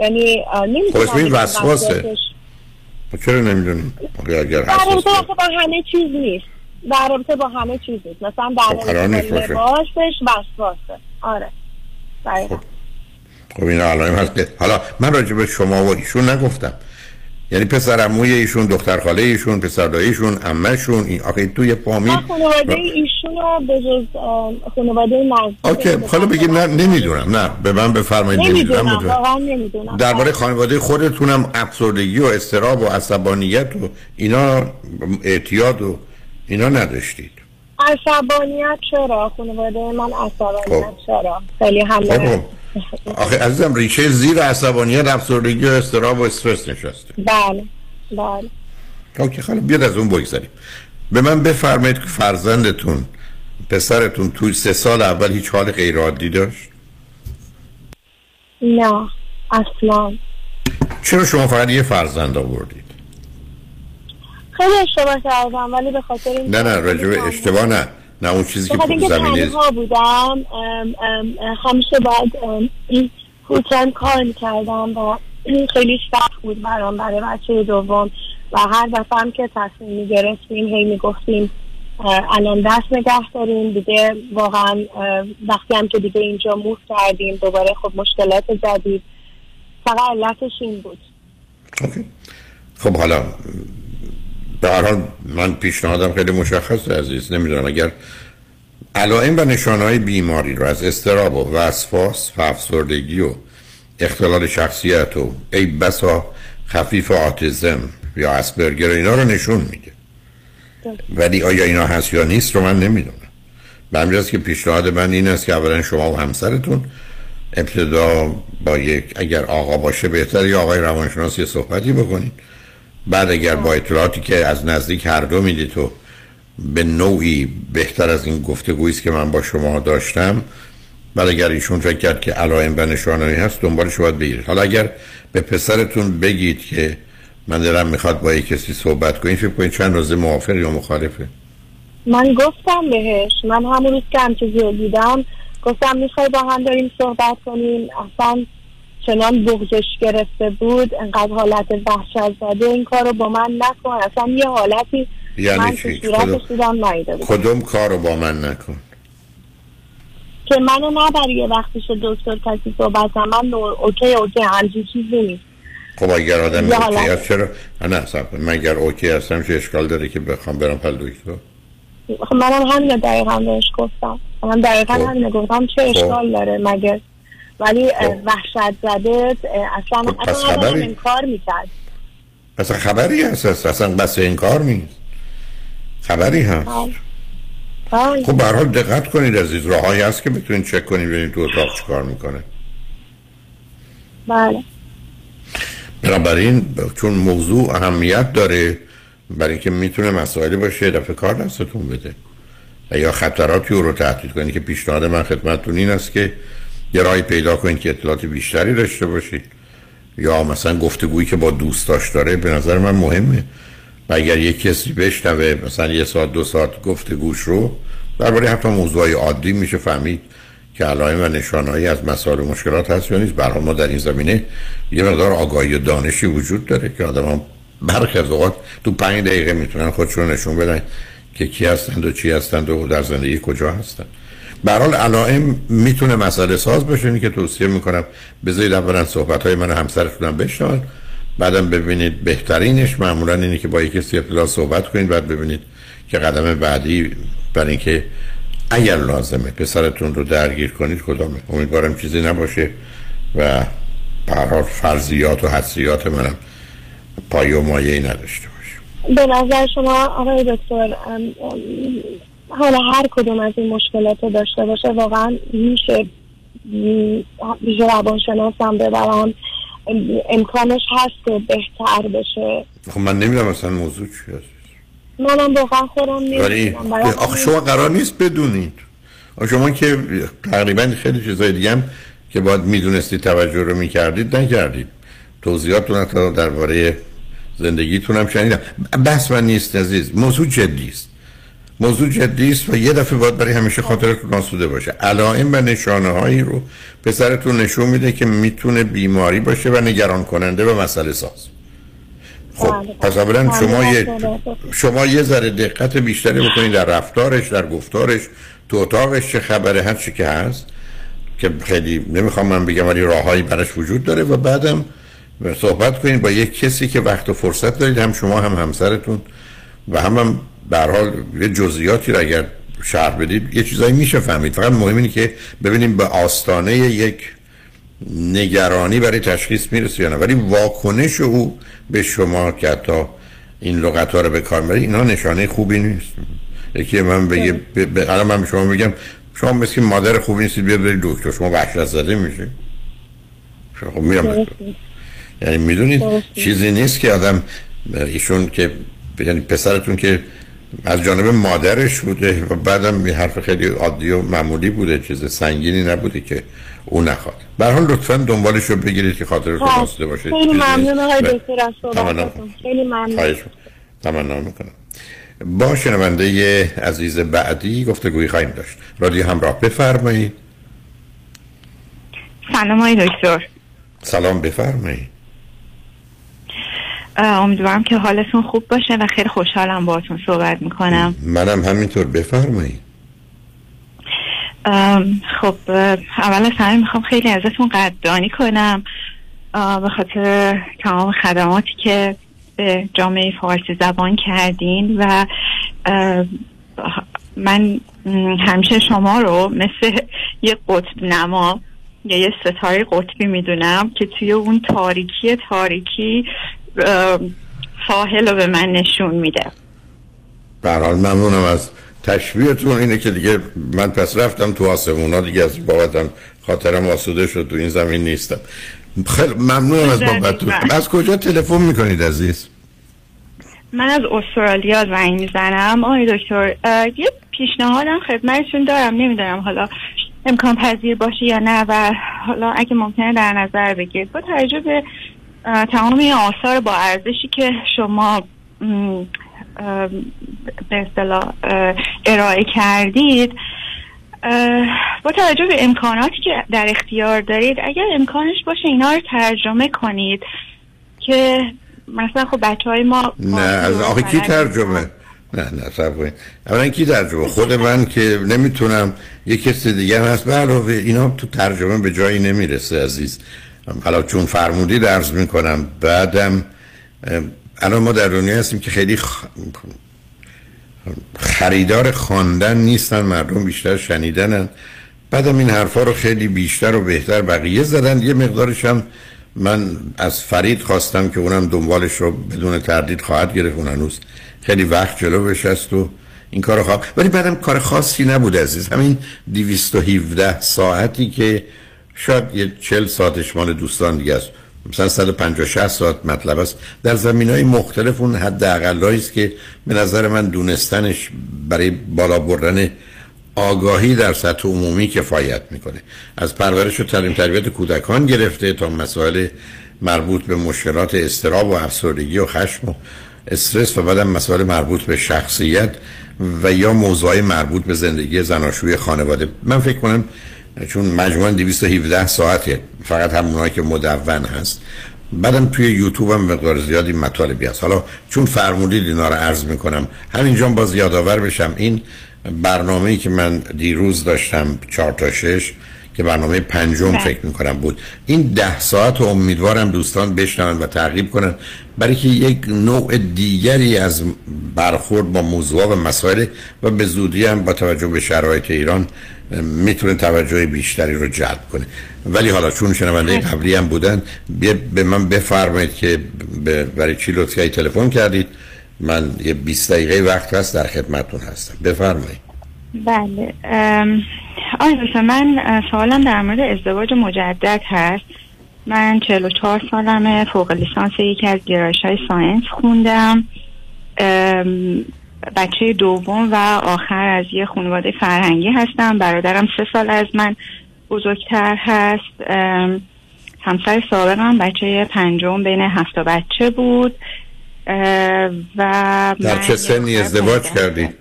یعنی اه، نمی‌تونم خب وسواسه. چرا نمی‌دونیم اگر حساس آخه با همه چیز نیست. در رابطه با همه چیز نیست. مثلا در خب رابطه با. لباسش وسواسه. آره. دقیقا. خب این علائم هست. که حالا من راجع به شما و ایشون نگفتم. یعنی پسر عموی ایشون دختر خاله ایشون پسر داییشون عمهشون این آخه تو یه فامیل خانواده ایشون رو به جز خانواده اوکی حالا بگید نه نمی‌دونم. نه به من بفرمایید نمی‌دونم نمی‌دونم نمی‌دونم واقعا نمی‌دونم. درباره خانواده خودتونم افسردگی و استراب و عصبانیت و اینا اعتیاد و اینا نداشتید. عصبانیت چرا؟ خانواده من عصبانیت خب. چرا؟ خیلی همه. آخه عزیزم ریشه زیر عصبانیت افسردگی و استراب و استرس نشسته. بله بله. اوکی خاله بیاد از اون بگذاریم. به من بفرمایید که فرزندتون پسرتون توی سه سال اول هیچ حال غیر عادی داشت؟ نه اصلا. چرا شما فقط یه فرزند آوردید؟ خیلی اشتباه کردم ولی به خاطر نه نه راجب اشتباه نه. نه اون چیزی که اینکه زمینه تنها بودم ام، ام، همیشه باید کار می‌کردم و خیلی سخت بود برام برای بچه دوم و هر دفعه هم که تصمیم می‌گرفتیم هی می‌گفتیم الان دست نگه داریم دیگه واقعا وقتی هم که دیگه اینجا موف کردیم دوباره خب مشکلات جدید. فقط علتش این بود. خب حالا به هر حال من پیشنهادم خیلی مشخصه عزیز نمی‌دونم اگر علائم و نشانهای بیماری رو از استراب و وسواس و افسردگی و اختلال شخصیت و ای بسا خفیف آتیزم یا اسپرگر و اینا رو نشون میده. ولی آیا اینا هست یا نیست رو من نمی‌دونم. به همین که پیشنهاد من این است که اولا شما و همسرتون ابتدا با یک اگر آقا باشه بهتر یا آقای روانشناس یه صحبتی بکنید. بعد اگر با اطلاعاتی که از نزدیک هر دو می‌دید تو به نوعی بهتر از این گفتگویی است که من با شما داشتم. بعد اگر ایشون فکر کرد که علائم و نشانه‌ای هست دنبالش باید بگیرید. حالا اگر به پسرتون بگید که من دلم می‌خواد با یک کسی صحبت کنید فکر کنید چند روزه موافق یا مخالفه؟ من گفتم بهش. من همون روز که هم چیزی رو دیدم گفتم می‌خوای با هم داریم صحبت کنیم. اصلا چنان بغزش گرفته بود انقدر حالت وحشت زده این کار رو با من نکن. اصلا یه حالتی یعنی من چی؟ کدوم- کدوم کار رو با من نکن؟ که منو نبری یه پیش دکتر کسی صحبت من نور اوکی اوکی همچین چیزی نیست. خب اگر آدم OK. هست چرا نه کن. من اگر OK هستم چه اشکال داره که بخوام برم پل دکتر؟ خب منم همین دقیقا بهش گفتم. من دقیقا خب. همین رو گفتم. چه اشکال داره مگه؟ ولی خب. وحشت زده اصلا خب، پس اصلا خبری؟ این کار می‌کرد. اصلا خبری هست. اصلا بس این کار نیست. خبری هست. خب به هر حال دقت کنید عزیز راههایی هست که بتونید چک کنید ببینید تو اتاق چیکار می‌کنه. بله. بنابراین چون موضوع اهمیت داره برای اینکه می‌تونه مسائلی باشه دفعه کار دستتون بده. و یا خطراتی رو تهدید کنید که پیشنهاد من خدمتتون این است که یه راهی پیدا کنید که اطلاعات بیشتری داشته باشید یا مثلا گفتگویی که با دوستاش داره به نظر من مهمه. و اگر یک کسی بشنوه مثلا یه ساعت دو ساعت گفتگوش رو درباره حتی موضوعی عادی میشه فهمید که علائم و نشانهایی از مسائل و مشکلات هست یا نیست. برای ما در این زمینه یه مقدار آگاهی و دانشی وجود داره که آدم هم برخی از اوقات تو پنج دقیقه می‌تونن خودشون نشون بدن که کی هستند و چی هستند و در زندگی کجا هستند. به حال علائم می‌تونه مسئله ساز باشه که توصیه می‌کنم. بذارید اولا صحبت های من و همسرتونم بشنوید بعدم ببینید بهترینش. معمولا اینه که با یک کسی ابتدا صحبت کنید بعد ببینید که قدم بعدی برای اینکه اگر لازمه پسرتون رو درگیر کنید کدامه. امیدوارم چیزی نباشه و برحال فرضیات و حسیات منم پای و مایه نداشته باشه به نظر شما آقای دکتر حالا هر کدوم از این مشکلات رو داشته باشه واقعا میشه ویژه روانشناسم ببرم ام، امکانش هست که بهتر بشه. خب من نمی‌دونم مثلا موضوع چی هست. منم واقعا خودم نمی‌دونم. آخه شما قرار نیست بدونید. شما که تقریبا خیلی چیزای دیگه هم که باید می‌دونستید توجه رو می‌کردید نکردید. توضیحاتتون حتی درباره زندگیتون هم شنیدم. بس من نیست عزیز. موضوع جدی است. موضوع جدی است و یه دفعه باید برای همیشه خاطرتون آسوده باشه. علائم و نشانه هایی رو پسرتون نشون میده که می‌تونه بیماری باشه و نگران کننده و مسئله ساز. خب پس اولا شما یه شما یه ذره دقت بیشتری بکنید در رفتارش در گفتارش تو اتاقش چه خبره هر چی که هست که خیلی نمی‌خوام من بگم ولی راههایی براش وجود داره و بعدم صحبت کنید با یک کسی که وقت و فرصت دارید هم شما هم همسرتون. و هم هم به هر حال یه جزئیاتی رو اگر شرح بدید یه چیزایی میشه فهمید. فقط مهم اینه که ببینیم به آستانه یک نگرانی برای تشخیص می‌رسه یا نه. ولی واکنش او به شما که حتی این لغت ها رو به کار می‌بری اینا نشانه خوبی نیست. یکی من بگه ب- ب- الان من به شما میگم شما مثل مادر خوبی نیستید بیاد برید دکتر. شما وحشت زده میشه خب میرم یعنی می‌دونید چیزی نیست که آدم ایشون که یعنی پسرتون که از جانب مادرش بوده و بعدم یه حرف خیلی عادی و معمولی بوده چیز سنگینی نبوده که او نخواد. به هر حال لطفا دنبالش رو بگیرید که خاطرتون خب، آسوده باشه. خیلی ممنون آقای. دکتر از. صحبتتون. خیلی ممنون. تمنا می‌کنم. با شنونده عزیز بعدی گفتگویی خواهیم داشت. رادیو همراه بفرمایید. سلام آقای دکتر. سلام بفرمایید. امیدوارم که حالتون خوب باشه و خیلی خوشحالم باهاتون صحبت می‌کنم. منم همینطور. بفرمایید. خب اول از همه می‌خوام خیلی ازتون قدردانی کنم به خاطر تمام خدماتی که به جامعه فارسی زبان کردین و من همیشه شما رو مثل یه قطب نما یا یه ستاره قطبی می‌دونم که توی اون تاریکی تاریکی ساحل رو به من نشون میده. به هر حال ممنونم از تشبیهتون اینه که دیگه من پس رفتم تو آسمونا دیگه از بابتم خاطرم آسوده شد تو این زمین نیستم. خیلی ممنونم از بابتون. از کجا تلفن می‌کنید عزیز؟ من از استرالیا زنگ می‌زنم. آقای دکتر یه پیشنهادم خدمتشون دارم. نمی‌دونم حالا امکان پذیر باشه یا نه و حالا اگه ممکنه در نظر بگیرید. با توجه به تمام این آثار با ارزشی که شما به اصطلاح ارائه کردید با توجه به امکاناتی که در اختیار دارید اگر امکانش باشه اینا رو ترجمه کنید که مثلا خب بچه های ما نه از آخه کی ترجمه؟ نه نه کنید. اولا کی ترجمه؟ خود من که نمی‌تونم یه کسی دیگه هست. به علاوه اینا تو ترجمه به جایی نمی‌رسه عزیز. حالا چون فرمودی درز می‌کنم. بعدم الان ما در دنیا هستیم که خیلی. خریدار خواندن نیستن مردم بیشتر شنیدنن. بعدم این حرفا رو خیلی بیشتر و بهتر بقیه زدن. یه مقدارش هم من از فرید خواستم که اونم دنبالش رو بدون تردید خواهد گرفت. اون هنوز خیلی وقت جلو بشست و این کار خواهد ولی بعدم کار خاصی نبود عزیز. همین 217 ساعتی که شاید یه چل ساعتش مال دوستان دیگه است. مثلا 150 60 ساعت مطلب است. در زمین های مختلف اون حد است که به نظر من دونستنش برای بالا بردن آگاهی در سطح عمومی کفایت می‌کنه. از پرورش و تعلیم تربیت کودکان گرفته تا مسائل مربوط به مشکلات استراب و افسردگی و خشم و استرس و بعدم مسائل مربوط به شخصیت و یا موضوعی مربوط به زندگی زناشوی خانواده. من فکر کنم چون مجموعا 217 ساعته فقط همونایی که مدون هست. بعدم توی یوتیوب هم مقدار زیادی مطالبی هست. حالا چون فرمودید اینا رو عرض می‌کنم همینجا باز یادآور بشم. این برنامه‌ای که من دیروز داشتم 4 تا 6 که برنامه پنجم بله. فکر می‌کنم بود. این ده ساعت و امیدوارم دوستان بشنون و تعقیب کنن. برای که یک نوع دیگری از برخورد با موضوع و مسائل و به زودی هم با توجه به شرایط ایران می‌تونه توجه بیشتری رو جلب کنه. ولی حالا چون شنونده قبلی هم بودن به من بفرمایید که برای چی لطفی تلفن کردید. من یه 20 دقیقه وقت هست در خدمتتون هستم. بفرمایید. بله ام، دکتر من سوالم در مورد ازدواج مجدد هست من 44 سالمه فوق لیسانس یکی از گرایش های ساینس خوندم بچه دوم و آخر از یه خانواده فرهنگی هستم برادرم سه سال از من بزرگتر هست همسر سابقم بچه پنجم بین هفت تا بچه بود و در چه سنی ازدواج. کردید؟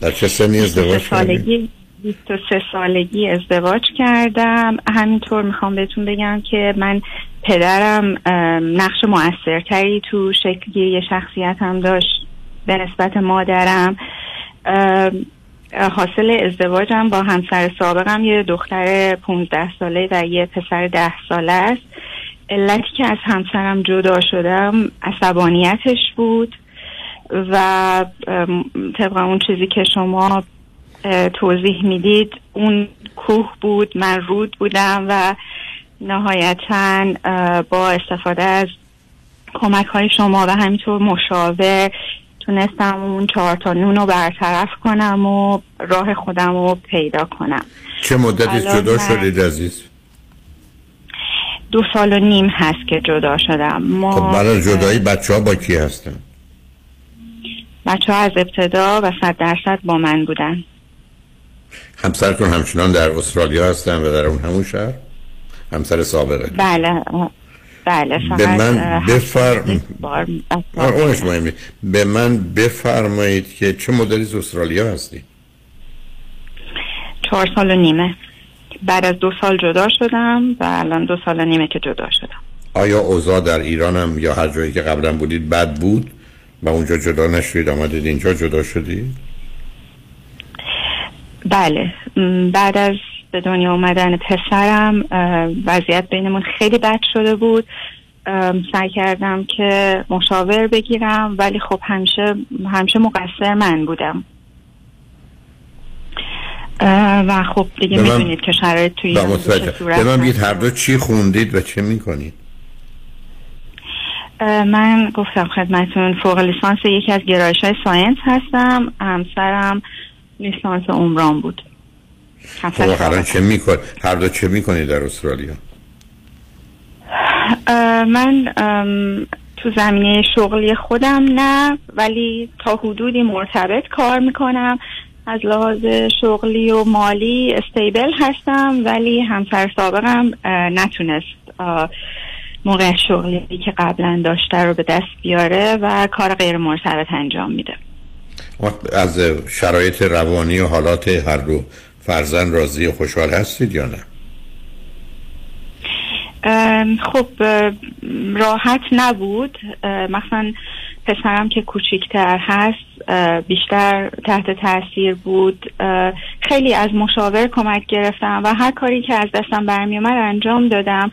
در چه سنی ازدواج کردید؟ سالگی 23 سالگی ازدواج کردم. همینطور می‌خوام بهتون بگم که من پدرم نقش موثرتری تو شکلگیری شخصیتم داشت به نسبت مادرم. حاصل ازدواجم با همسر سابقم یه دختر 15 ساله و یه پسر 10 ساله است. علتی که از همسرم جدا شدم عصبانیتش بود و طبق اون چیزی که شما توضیح می‌دید اون کوه بود من رود بودم و نهایتا با استفاده از کمک های شما و همینطور مشاور تونستم اون چهار تا نون رو برطرف کنم و راه خودم رو پیدا کنم چه مدتی جدا شدید عزیز؟ دو سال و نیم هست که جدا شدم ما خب برای جدایی بچه ها با کی هستن؟ بچه ها از ابتدا و صد درصد با من بودن همسرتون همچنان در استرالیا هستن و در اون همون شهر؟ همسر سابقه. بله بله به من بفرم اونش مهم نیست. به من بفرمایید که چه مدلی از استرالیا هستی؟ چهار سال و نیمه. بعد از دو سال جدا شدم و الان دو سال و نیمه که جدا شدم. آیا اوضاع در ایران هم یا هر جایی که قبلا بودید بد بود و اونجا جدا نشدید آمدید اینجا جدا شدید؟ بله. بعد از به دنیا آمدن پسرم وضعیت بینمون خیلی بد شده بود. سعی کردم که مشاور بگیرم ولی خب همیشه همیشه مقصر من بودم. و خب دیگه می‌دونید که شرایط توی به من بگید. هر دو چی خوندید و چه می‌کنید؟ من گفتم خدمتون فوق لیسانس یکی از گرایش های ساینس هستم. همسرم لیسانس عمران بود. خب الان چه می‌کنید هر دو چه می‌کنید در استرالیا؟ اه، من ام، تو زمینه شغلی خودم نه ولی تا حدودی مرتبط کار می‌کنم. از لحاظ شغلی و مالی استیبل هستم ولی همسر سابقم نتونست موقع شغلی که قبلا داشته رو به دست بیاره و کار غیر مرتبط انجام میده. از شرایط روانی و حالات هر دو فرزند راضی و خوشحال هستید یا نه؟ خب راحت نبود. مثلا پسرم که کوچیکتر هست بیشتر تحت تاثیر بود. خیلی از مشاور کمک گرفتم و هر کاری که از دستم برمی اومد انجام دادم.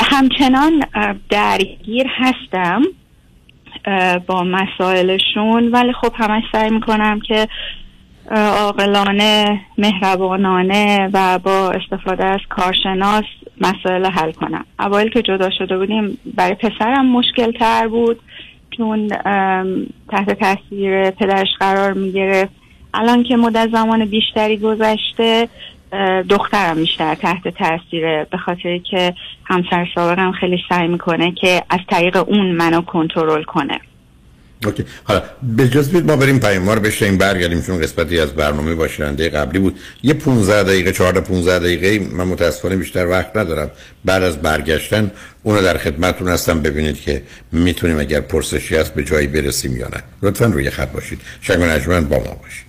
همچنان درگیر هستم. با مسائلشون. ولی خب همش سعی می‌کنم که عاقلانه مهربانانه و با استفاده از کارشناس مسائل حل کنم. اوایل که جدا شده بودیم برای پسرم مشکل تر بود چون تحت تاثیر پدرش قرار می گرفت الان که مدت زمان بیشتری گذشته دخترم بیشتر تحت تاثیره به خاطر که همسر سابقم خیلی سعی می‌کنه که از طریق اون منو کنترل کنه. اوکی. حالا به جز ما بریم پیام رو بشنیم برگردیم چون قسمتی از برنامه باشنده قبلی بود. یه 15 دقیقه 14 15 دقیقه من متاسفانه بیشتر وقت ندارم. بعد از برگشتن اونو در خدمتتون هستم. ببینید که می‌تونیم اگر پرسشی هست به جایی برسیم یا نه. لطفا روی خط باشید. شنگ نجمن با ما باشید.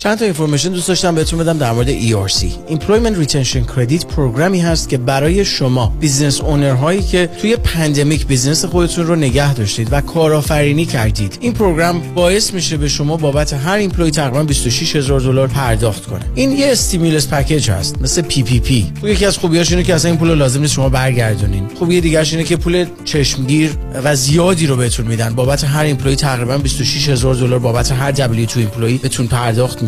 چند تا information دوست داشتم بهتون بدم در مورد ERC Employment Retention Credit program ی هست که برای شما business owner هایی که توی pandemic business خودتون رو نگه داشتید و کارآفرینی کردید. این program باعث میشه به شما بابت هر employee تقریبا 26 هزار دلار پرداخت کنه. این یه stimulus package هست مثل PPP تو یکی از خوبیاش اینه که اصلا این پول لازم نیست شما برگردونین. خوبی دیگه اینه که پول چشمگیر و زیادی رو بهتون میدن. بابت هر employee تقریبا 26 هزار دلار بابت هر W2 employee بهتون پرداخت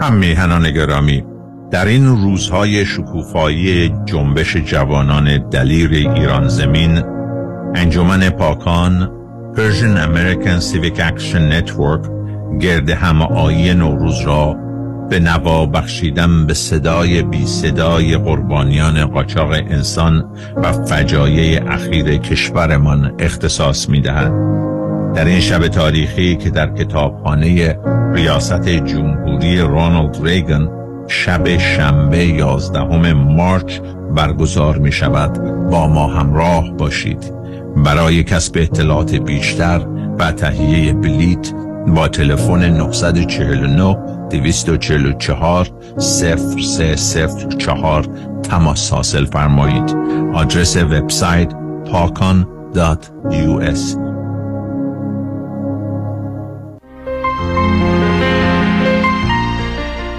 هم میهنان گرامی در این روزهای شکوفایی جنبش جوانان دلیر ایران زمین انجمن پاکان Persian American Civic Action Network گرد همایی نوروز را به نوا بخشیدن به صدای بی صدای قربانیان قاچاق انسان و فجایع اخیر کشورمان اختصاص می دهد. در این شب تاریخی که در کتابخانه ریاست جمهوری رونالد ریگن شب شنبه 11 مارچ برگزار می شود با ما همراه باشید. برای کسب اطلاعات بیشتر و تهیه بلیت با تلفن 949 244 0304 تماس حاصل فرمایید. آدرس وبسایت پاکان.us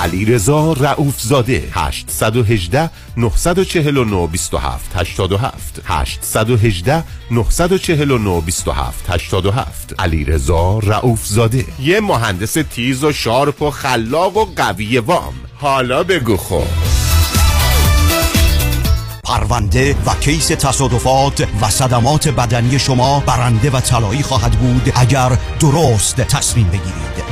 علی رضا رعوف زاده 818 949 27 87 818 949 27 87 علی رضا رعوف زاده یه مهندس تیز و sharp و خلاق و قوی وام. حالا بگو خب. پرونده و case تصادفات و صدمات بدنی شما برنده و طلایی خواهد بود اگر درست تصمیم بگیرید.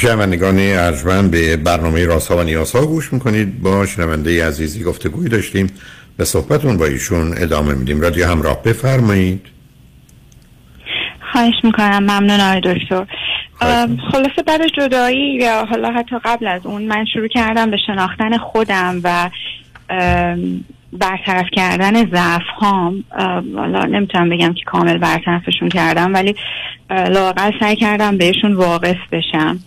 شنوندگان ارجمند به برنامه راسا و نیاسا گوش می‌کنید. با شنونده عزیزی گفتگوی داشتیم. به صحبتون با ایشون ادامه میدیم. رادیو همراه بفرمایید. خواهش می‌کنم. ممنون آقای دکتر. خلاصه بعد جدایی یا حالا حتی قبل از اون من شروع کردم به شناختن خودم و برطرف کردن ضعف هام حالا نمی‌تونم بگم که کامل برطرفشون کردم ولی لاقل سعی کردم بهشون واقف بشم.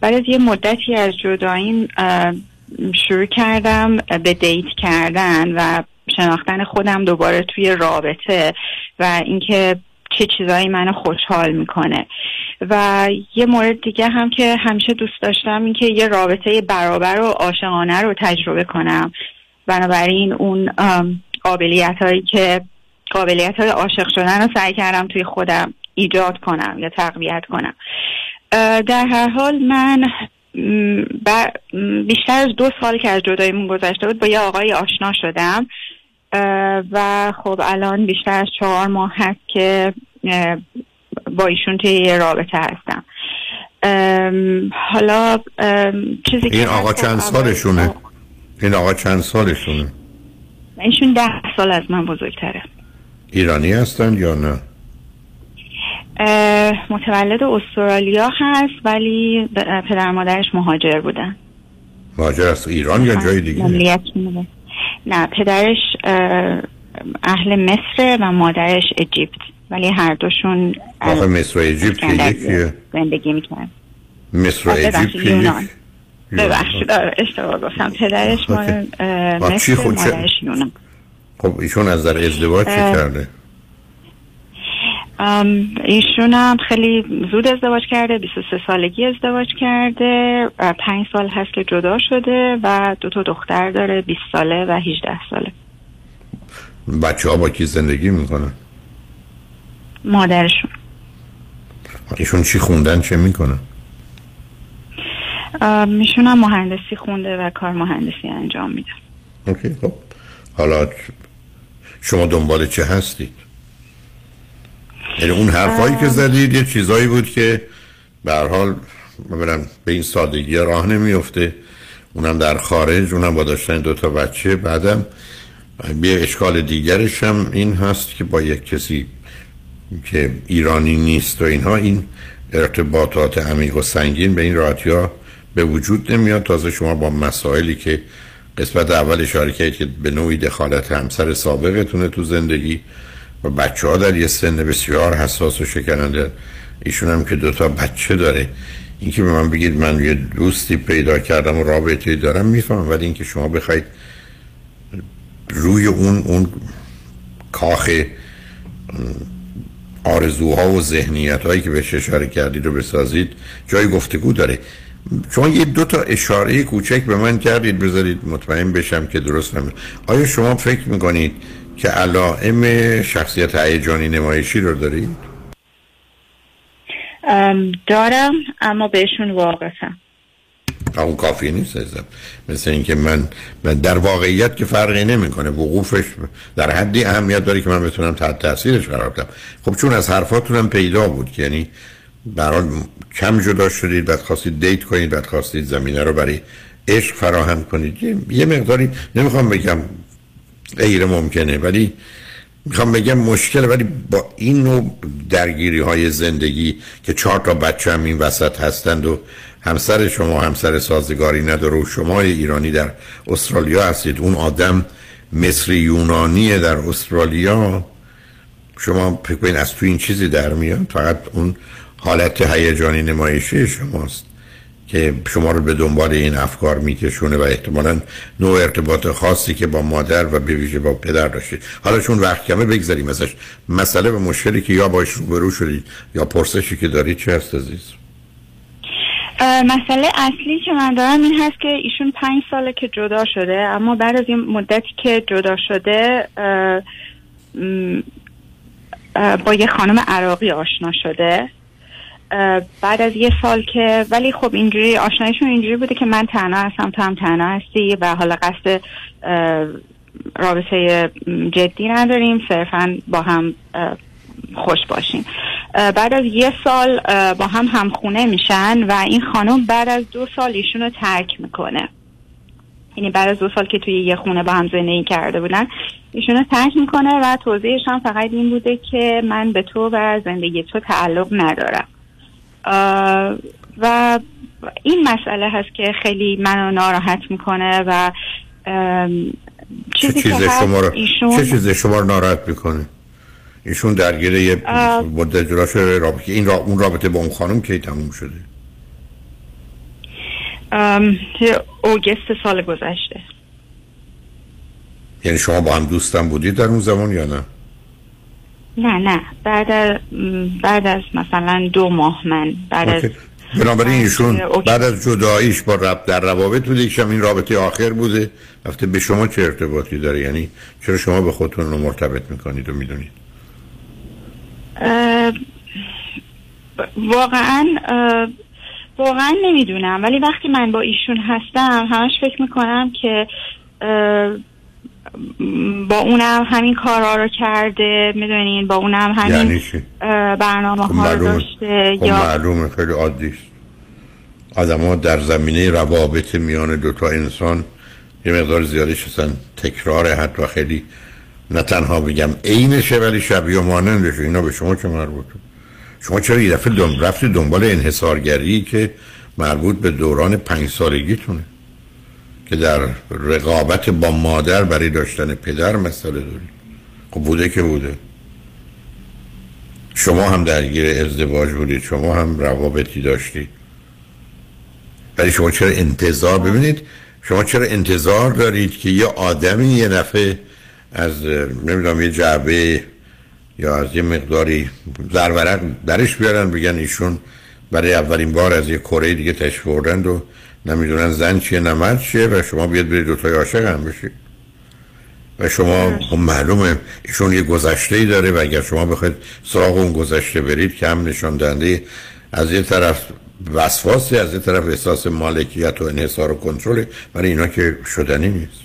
بعد از یه مدتی از جداییم شروع کردم به دیت کردن و شناختن خودم دوباره توی رابطه و اینکه چه چیزایی منو خوشحال می‌کنه. و یه مورد دیگه هم که همیشه دوست داشتم این که یه رابطه برابر و عاشقانه رو تجربه کنم. بنابراین اون قابلیت هایی که قابلیت های عاشق شدن رو سعی کردم توی خودم ایجاد کنم یا تقویت کنم. در هر حال من بیشتر از دو سال که از جداییمون گذشته بود با یه آقای آشنا شدم. و خب الان بیشتر از چهار ماه هست که با ایشون توی یه رابطه هستم. حالا چیزی این آقا چند سالشونه؟ این آقا چند سالشونه؟ ایشون ده سال از من بزرگتره. ایرانی هستن یا نه؟ متولد استرالیا هست ولی پدر مادرش مهاجر بودن. مهاجر از ایران یا جای دیگه؟ نه پدرش اهل مصر و مادرش اجیپت. ولی هر دوشون آخه مصر و اجیپت یکیه. زندگی می‌کنن. مصر و اجیپت یک ببخشید آره، اشتباه گفتم. پدرش مصر مادرش یونان خب ایشون از در ازدواج چی کرده؟ ایشون هم خیلی زود ازدواج کرده 23 سالگی ازدواج کرده پنج سال هست که جدا شده و دو تا دختر داره 20 ساله و 18 ساله. بچه ها با کی زندگی می‌کنن؟ مادرشون. ایشون چی خوندن چه می‌کنن؟ ایشون هم مهندسی خونده و کار مهندسی انجام میده. اوکی خب. حالا شما دنبال چه هستید؟ یعنی اون حرفایی که زدید یه چیزایی بود که به هر حال به این سادگی راه نمیفته. اونم در خارج اونم با داشتن دو تا بچه. بعدم یه اشکال دیگرش هم این هست که با یک کسی که ایرانی نیست و اینها این ارتباطات عمیق و سنگین به این راحتی ها به وجود نمیاد. تازه شما با مسائلی که قسمت اول اشاره کردید که به نوعی دخالت همسر سابقتونه تو زندگی و بچه ها در یه سن بسیار حساس و شکننده ایشون هم که دوتا بچه داره. اینکه به من بگید من یه دوستی پیدا کردم و رابطه دارم میفهم. ولی اینکه شما بخواید روی اون اون کاخ آرزوها و ذهنیت هایی که بهش اشاره کردید رو بسازید جای گفتگو داره. شما یه دو تا اشاره کوچک به من کردید بذارید مطمئن بشم که درست هم آیا شما فکر می‌کنید که علائم شخصیت هیجانی نمایشی رو دارید؟ دارم اما بهشون واقفم. اون کافی نیست ازم مثل اینکه من, من در واقعیت که فرقی نمی‌کنه وقوفش در حدی اهمیت داره که من بتونم تحت تاثیرش قرار بدم. خب چون از حرفاتونم پیدا بود یعنی برای کم جدا شدید بعد خواستید دیت کنید بعد خواستید زمینه رو برای عشق فراهم کنید. یه, مقداری نمی‌خوام بگم غیر ممکنه ولی می‌خوام بگم مشکل ولی با این نوع درگیری های زندگی که چهار تا بچه هم این وسط هستند و همسر شما همسر سازگاری نداره و شما ایرانی در استرالیا هستید. اون آدم مصری یونانیه در استرالیا. شما فکر از تو این چیزی در میاد؟ فقط اون حالت هیجانی نمایشی شماست که شما رو به دنبال این افکار میکشونه و احتمالا نوع ارتباط خاصی که با مادر و به ویژه با پدر داشتید. حالا چون وقت کمه بگذاریم ازش. مسئله و مشکلی که یا باش روبرو شدید یا پرسشی که دارید چه هست عزیز؟ مسئله اصلی که من دارم این هست که ایشون پنج ساله که جدا شده اما بعد از این مدتی که جدا شده با یه خانم عراقی آشنا شده. بعد از یه سال که ولی خب اینجوری آشنایشون اینجوری بوده که من تنها هستم تو هم تنها هستی و حالا قصد رابطه جدی نداریم صرفا با هم خوش باشیم. بعد از یه سال با هم همخونه میشن و این خانم بعد از دو سال ایشون رو ترک می‌کنه. یعنی بعد از دو سال که توی یه خونه با هم زندگی کرده بودن ایشون رو ترک می‌کنه و توضیحش هم فقط این بوده که من به تو و زندگی تو تعلق ندارم. و این مسئله هست که خیلی منو ناراحت می‌کنه و چیزی چه چیز که شما ایشون چه چیز شما رو ناراحت می‌کنه؟ ایشون درگیر یه مدت جدا شده رابطه این را... اون رابطه با اون خانم کی تموم شده؟ اوگست سال گذشته. یعنی شما با هم دوستم بودید در اون زمان یا نه؟ نه نه. بعد از بعد از مثلا دو ماه من بعد از بنابراین ایشون بعد از جداییش با رب در روابط بوده. ایشم این رابطه آخر بوده. رفته به شما چه ارتباطی داره؟ یعنی چرا شما به خودتون رو مرتبط می‌کنید و می‌دونید؟ واقعا واقعا نمی‌دونم. ولی وقتی من با ایشون هستم همش فکر می‌کنم که با اونم همین کارا رو کرده می‌دونین؟ با اونم همین یعنی برنامه ها رو داشته خب یا معلومه خیلی عادی است. آدم ها در زمینه روابط میان دو تا انسان یه مقدار زیادش هستن تکرار حتی خیلی نه تنها بگم عینشه ولی شبیه و مانندشه. اینا به شما چه مربوطه شما چرا یه دفعه رفتی دنبال انحصارگری که مربوط به دوران پنج سالگیتونه؟ که در رقابت با مادر برای داشتن پدر مسئله دارید خب بوده که بوده. شما هم درگیر ازدواج بودید شما هم روابطی داشتید. ولی شما چرا انتظار ببینید شما چرا انتظار دارید که یه آدمی یه نفع از نمی‌دونم یه جعبه یا از یه مقداری زرورق درش بیارن بگن ایشون برای اولین بار از یه کره دیگه تشریف بردند و نمی‌دونن زن چیه نه مرد چیه و شما بیاد برید دوتای عاشق هم بشید و شما خب معلومه ایشون یه گذشته ای داره و اگر شما بخواید سراغ اون گذشته برید که هم نشان دهنده از یه طرف وسواسی از یه طرف احساس مالکیت و انحصار و کنترل برای اینا که شدنی نیست.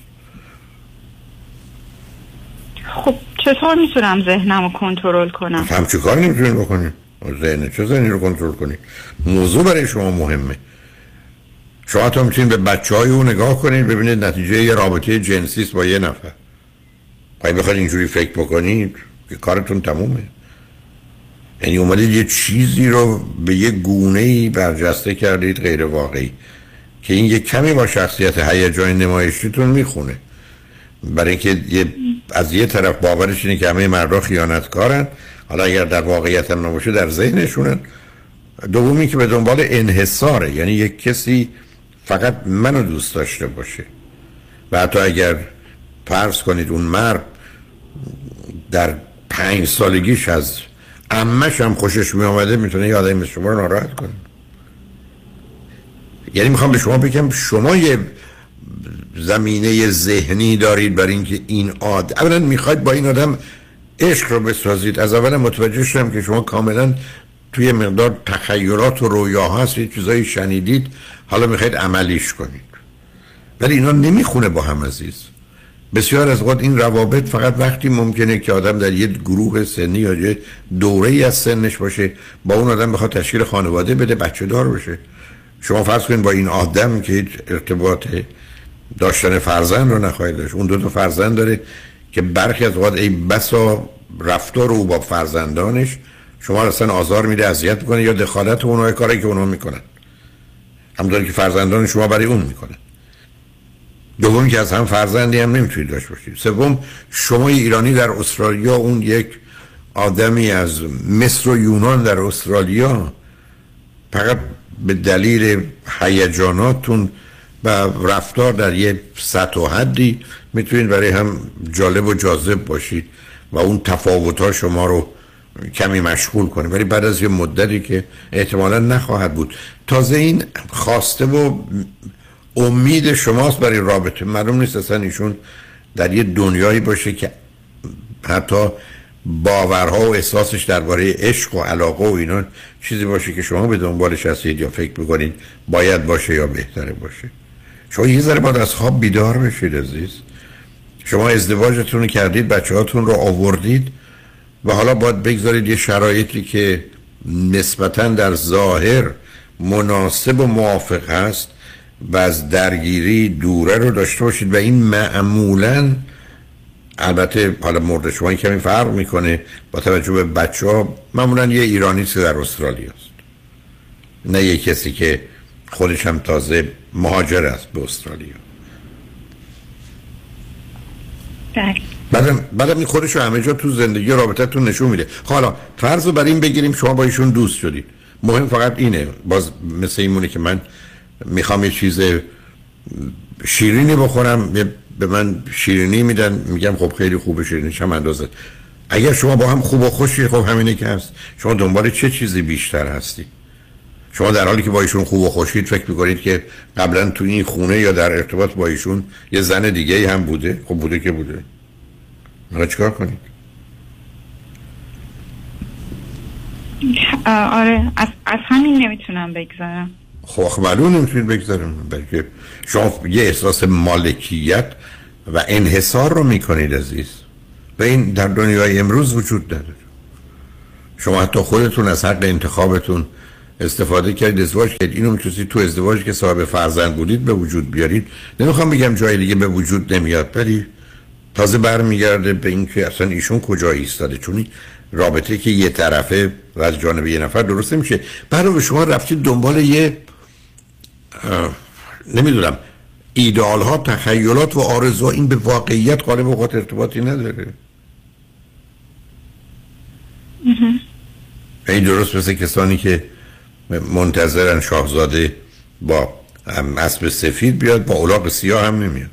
خب چطور می‌تونم ذهنم رو کنترل کنم؟ همچه کاری نمی‌تونید بکنید. ذهن چه ذهنی رو کنترل کنید موضوع برای شما مهمه. شما تا می‌تونید به بچه های اون نگاه کنید ببینید نتیجه یه رابطه جنسی است با یه نفر. پای بخواید اینجوری فکر بکنید که کارتون تمومه. یعنی اومدید یه چیزی رو به یه گونه ای برجسته کردید غیر واقعی که این یه کمی با شخصیت هیجان نمایشیتون می‌خونه. برای اینکه یه از یه طرف باورش اینه که همه مردها خیانتکارن. حالا اگر در واقعیت هم نباشه در ذهنشونن. دومی که به دنبال انحصاره. یعنی یک کسی فقط منو دوست داشته باشه و حتی اگر فرض کنید اون مرد در پنج سالگیش از امش هم خوشش می آمده می‌تونه یه آدمی شما رو ناراحت کنه. یعنی می‌خوام به شما بگم شما یه زمینه ذهنی دارید برای اینکه این آد اولا می‌خواید با این آدم عشق رو بسازید. از اول متوجه شدم که شما کاملا توی مقدار تخیلات و رویا هست چیزایی شنیدید حالا می‌خواید عملیش کنید. ولی اینا نمی‌خونه با هم عزیز. بسیار از وقت این روابط فقط وقتی ممکنه که آدم در یه گروه سنی یا یه دوره ای از سنش باشه با اون آدم بخواد تشکیل خانواده بده بچه دار بشه. شما فرض کنید با این آدم که ارتباط داشتن فرزند رو نخواهید داشت. اون دو تا فرزند داره که برخی از اوقات ای بسا رفتار او با فرزندانش شما اصلا آزار میده اذیت می‌کنه یا دخالت اونها کاری که اونها می‌کنن همونطور که فرزندان شما برای اون می‌کنن دوم که از هم فرزندی هم نمی‌تونید داشت باشید. سوم شما ایرانی در استرالیا اون یک آدمی از مصر و یونان در استرالیا فقط به دلیل هیجاناتون و رفتار در یه سطح و حدی می‌تونید برای هم جالب و جاذب باشید و اون تفاوت ها شما رو کمی مشغول کنه ولی بعد از یه مدتی که احتمالا نخواهد بود. تازه این خواسته و امید شماست برای رابطه. معلوم نیست اصلا ایشون در یه دنیایی باشه که حتی باورها و احساسش درباره عشق و علاقه و اینا چیزی باشه که شما به دنبالش هستید یا فکر می‌کنید باید باشه یا بهتره باشه. شما یه ذره باید از خواب بیدار بشید عزیز. شما ازدواجتون رو کردید بچه هاتون رو آوردید. و حالا باید بگذارید یه شرایطی که نسبتا در ظاهر مناسب و موافق هست و از درگیری دوره رو داشته باشید و این معمولا البته حالا مورد شما کمی فرق می‌کنه با توجه به بچه ها معمولا یه ایرانی که در استرالیا است. نه یه کسی که خودش هم تازه مهاجر است به استرالیا. بله. بعدم بعدم این خودش رو همه جا تو زندگی رابطتون نشون میده. خب حالا فرض رو بر این بگیریم شما با ایشون دوست شدید. مهم فقط اینه. باز مثل این مونه که من می‌خوام یه چیز شیرینی بخورم. به من شیرینی میدن. میگم خب خیلی خوبه شیرینی چم اندازه. اگر شما با هم خوب و خوشی خب همینه که هست. شما دنبال چه چیزی بیشتر هستی؟ شما در حالی که با ایشون خوب و خوشید فکر می‌کنید که قبلا تو این خونه یا در ارتباط با ایشون یه زن دیگه هم بوده؟ خب بوده که بوده. حالا چیکار کنید آره از, از همین نمی‌تونم بگذارم. خب معلوم نمی‌تونید بگذارم بلکه شما یه احساس مالکیت و انحصار رو می‌کنید عزیز. و این در دنیای امروز وجود داره شما حتی خودتون از حق انتخابتون استفاده کردید ازدواج کردید. اینو می‌تونید تو ازدواجی که صاحب فرزند بودید به وجود بیارید. نمی‌خوام بگم جای دیگه به وجود نمیاد ولی تازه برمیگرده به اینکه اصلا ایشون کجا ایستاده چون رابطه که یه طرفه و از جانب یه نفر درست نمیشه بعد به شما رفتید دنبال یه نمی‌دونم ایدئال ها تخیلات و آرزو این به واقعیت غالب اوقات ارتباطی نداره. این درست مثل کسانی که منتظرن شاهزاده با اسب سفید بیاد با اولاق سیاه هم نمیاد.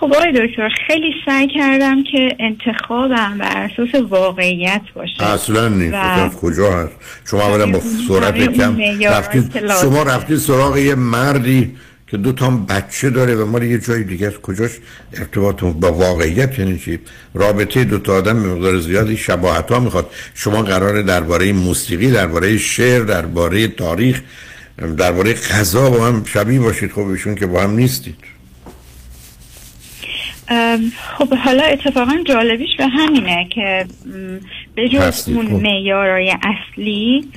خب آقای دکتر خیلی سعی کردم که انتخابم بر اساس واقعیت باشه. اصلا نیست. و... کجا هست؟ شما اولا با سرعت کم رفتید شما رفتید سراغ یه مردی که دو تا بچه داره و مال یه جای دیگه است. کجاش؟ ارتباط با واقعیت یعنی چی؟ رابطه دو تا آدم مقدار زیادی شباهت ها می‌خواد. شما قراره درباره موسیقی درباره شعر درباره تاریخ درباره غذا با هم شبیه باشید. خب ایشون که با هم نیستید. خب حالا اتفاقا جالبیش به همینه که به جز اون. معیارای اصلی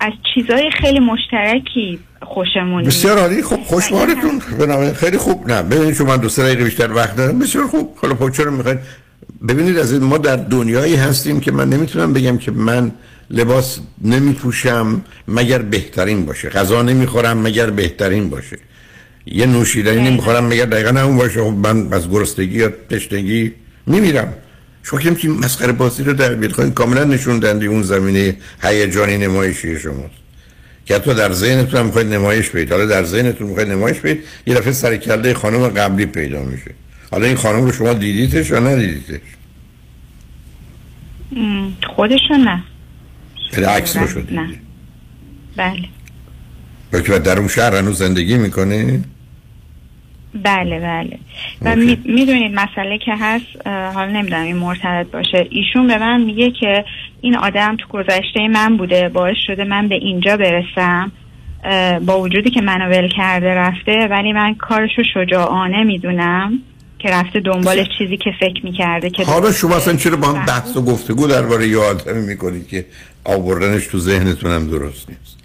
از چیزای خیلی مشترکی خوشمون بسیار عالی. خب خوشبارتون بنابراین خیلی خوب. نه ببینید شما من دو سه دقیقه بیشتر وقت دارم بسیار خوب. حالا خب چرا می‌خواید. ببینید از ما در دنیایی هستیم که من نمی‌تونم بگم که من لباس نمیپوشم مگر بهترین باشه. غذا نمی‌خورم مگر بهترین باشه. یه نوشیدنی نمی‌خورم مگر دقیقا همون باشه. خب من از گرستگی یا تشنگی میمیرم. شما که مسخره بازی رو در بیاد خواهید کاملا نشون اون زمینه هیجانی نمایشی شماست. که حتی در ذهنتون هم می‌خواید نمایش بدید. حالا در ذهنتون می‌خواید نمایش بدید یه دفعه سر کله خانم قبلی پیدا میشه. حالا این خانم رو شما دیدیدش یا ندیدیدش خودشون نه. عکس رو نه. بله. بلکه در اون شهر هنوز زندگی می‌کنه بله بله. و می‌دونید مسئله که هست حالا نمی‌دونم این مرتبط باشه. ایشون به من میگه که این آدم تو گذشته من بوده باعث شده من به اینجا برسم با وجودی که منو ول کرده رفته ولی من کارشو شجاعانه می‌دونم که رفته دنبال چیزی که فکر می‌کرده که حالا شما اصلا چرا با هم بحث و گفتگو درباره یه آدمی می‌کنید که آوردنش تو ذهنتونم درست نیست؟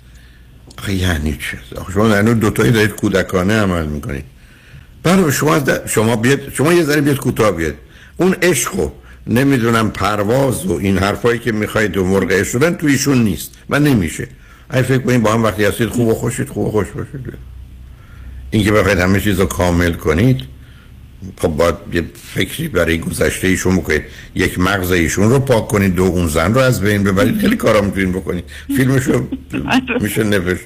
آخه یعنی چه؟ آخه شما دو دوتایی دارید کودکانه عمل می‌کنید. بله شما شما بیاد شما یه ذره بیاد کوتاه بیاد اون عشق و نمی‌دونم پرواز و این حرفایی که می‌خواید و مرغ عشق شدن تو ایشون نیست و نمیشه. اگه فکر کنید با هم وقتی هستید خوب و خوشید خوب و خوش باشید. این که بخواید همه چیز رو کامل کنید خب باید یه فکری برای گذشته ایشون بکنید. یک مغز ایشون رو پاک کنید دو اون زن رو از بین ببرید. خیلی کارا می‌تونید بکنید. فیلمشو میشه نوشت.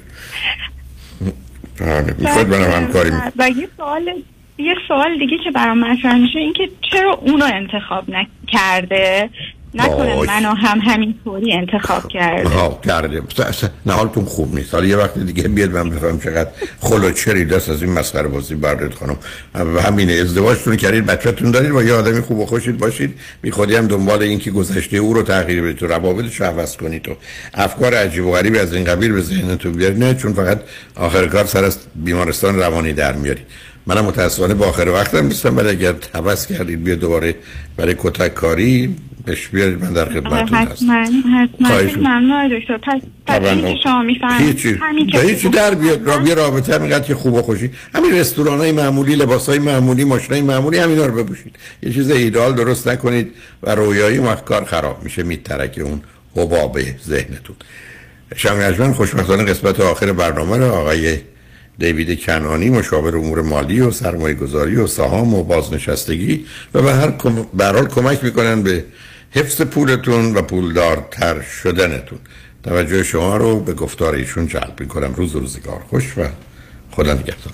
بله منم همکاری می‌کنم و یه سوال یه سوال دیگه که برام مطرح میشه این که چرا اونو انتخاب نکرده؟ نکنه. منو هم همینطوری انتخاب کرده. ها کرده س- س- نه حالتون خوب نیست. حالا یه وقت دیگه بیاد من بفهم چقدر خلوچری دست از این مسخره بازی بردارید خانم. و همینه ازدواجتون کردید بچه‌تون دارید با یه آدمی خوب و خوشید باشید. بی خودی هم دنبال این که گذشته او رو تغییر بدید. تو روابطش رو عوض کنید و افکار عجیب و غریبی از این قبیل به ذهنتون بیارید. نه چون فقط آخر کار سر از بیمارستان روانی در میارید. منم متاسفانه با آخر وقتم نیستم ولی اگر حوض کردید بیا دوباره برای کتک کاری بهش بیارید من در خدمتتون هستم. حتما. حتما. ممنون دکتر. پس پس که شما می‌فهمید. هیچی در بیاد را یه رابطه همینقدر که خوب و خوشی. همین رستوران های معمولی لباس های معمولی ماشین های معمولی همینا رو بپوشید. یه چیز ایدال درست نکنید و رویایی کار خراب میشه. میترکه اون حباب ذهنتون. اجمن خوشبختانه قسمت آخر برنامه رو آقای دیوید کنانی مشاور امور مالی و سرمایه گذاری و سهام و بازنشستگی و به هر کم... به هر حال کمک می‌کنن به حفظ پولتون و پولدارتر شدنتون. توجه شما رو به گفتار ایشون جلب می‌کنم. روز روزگار. خوش و خدا نگهدار.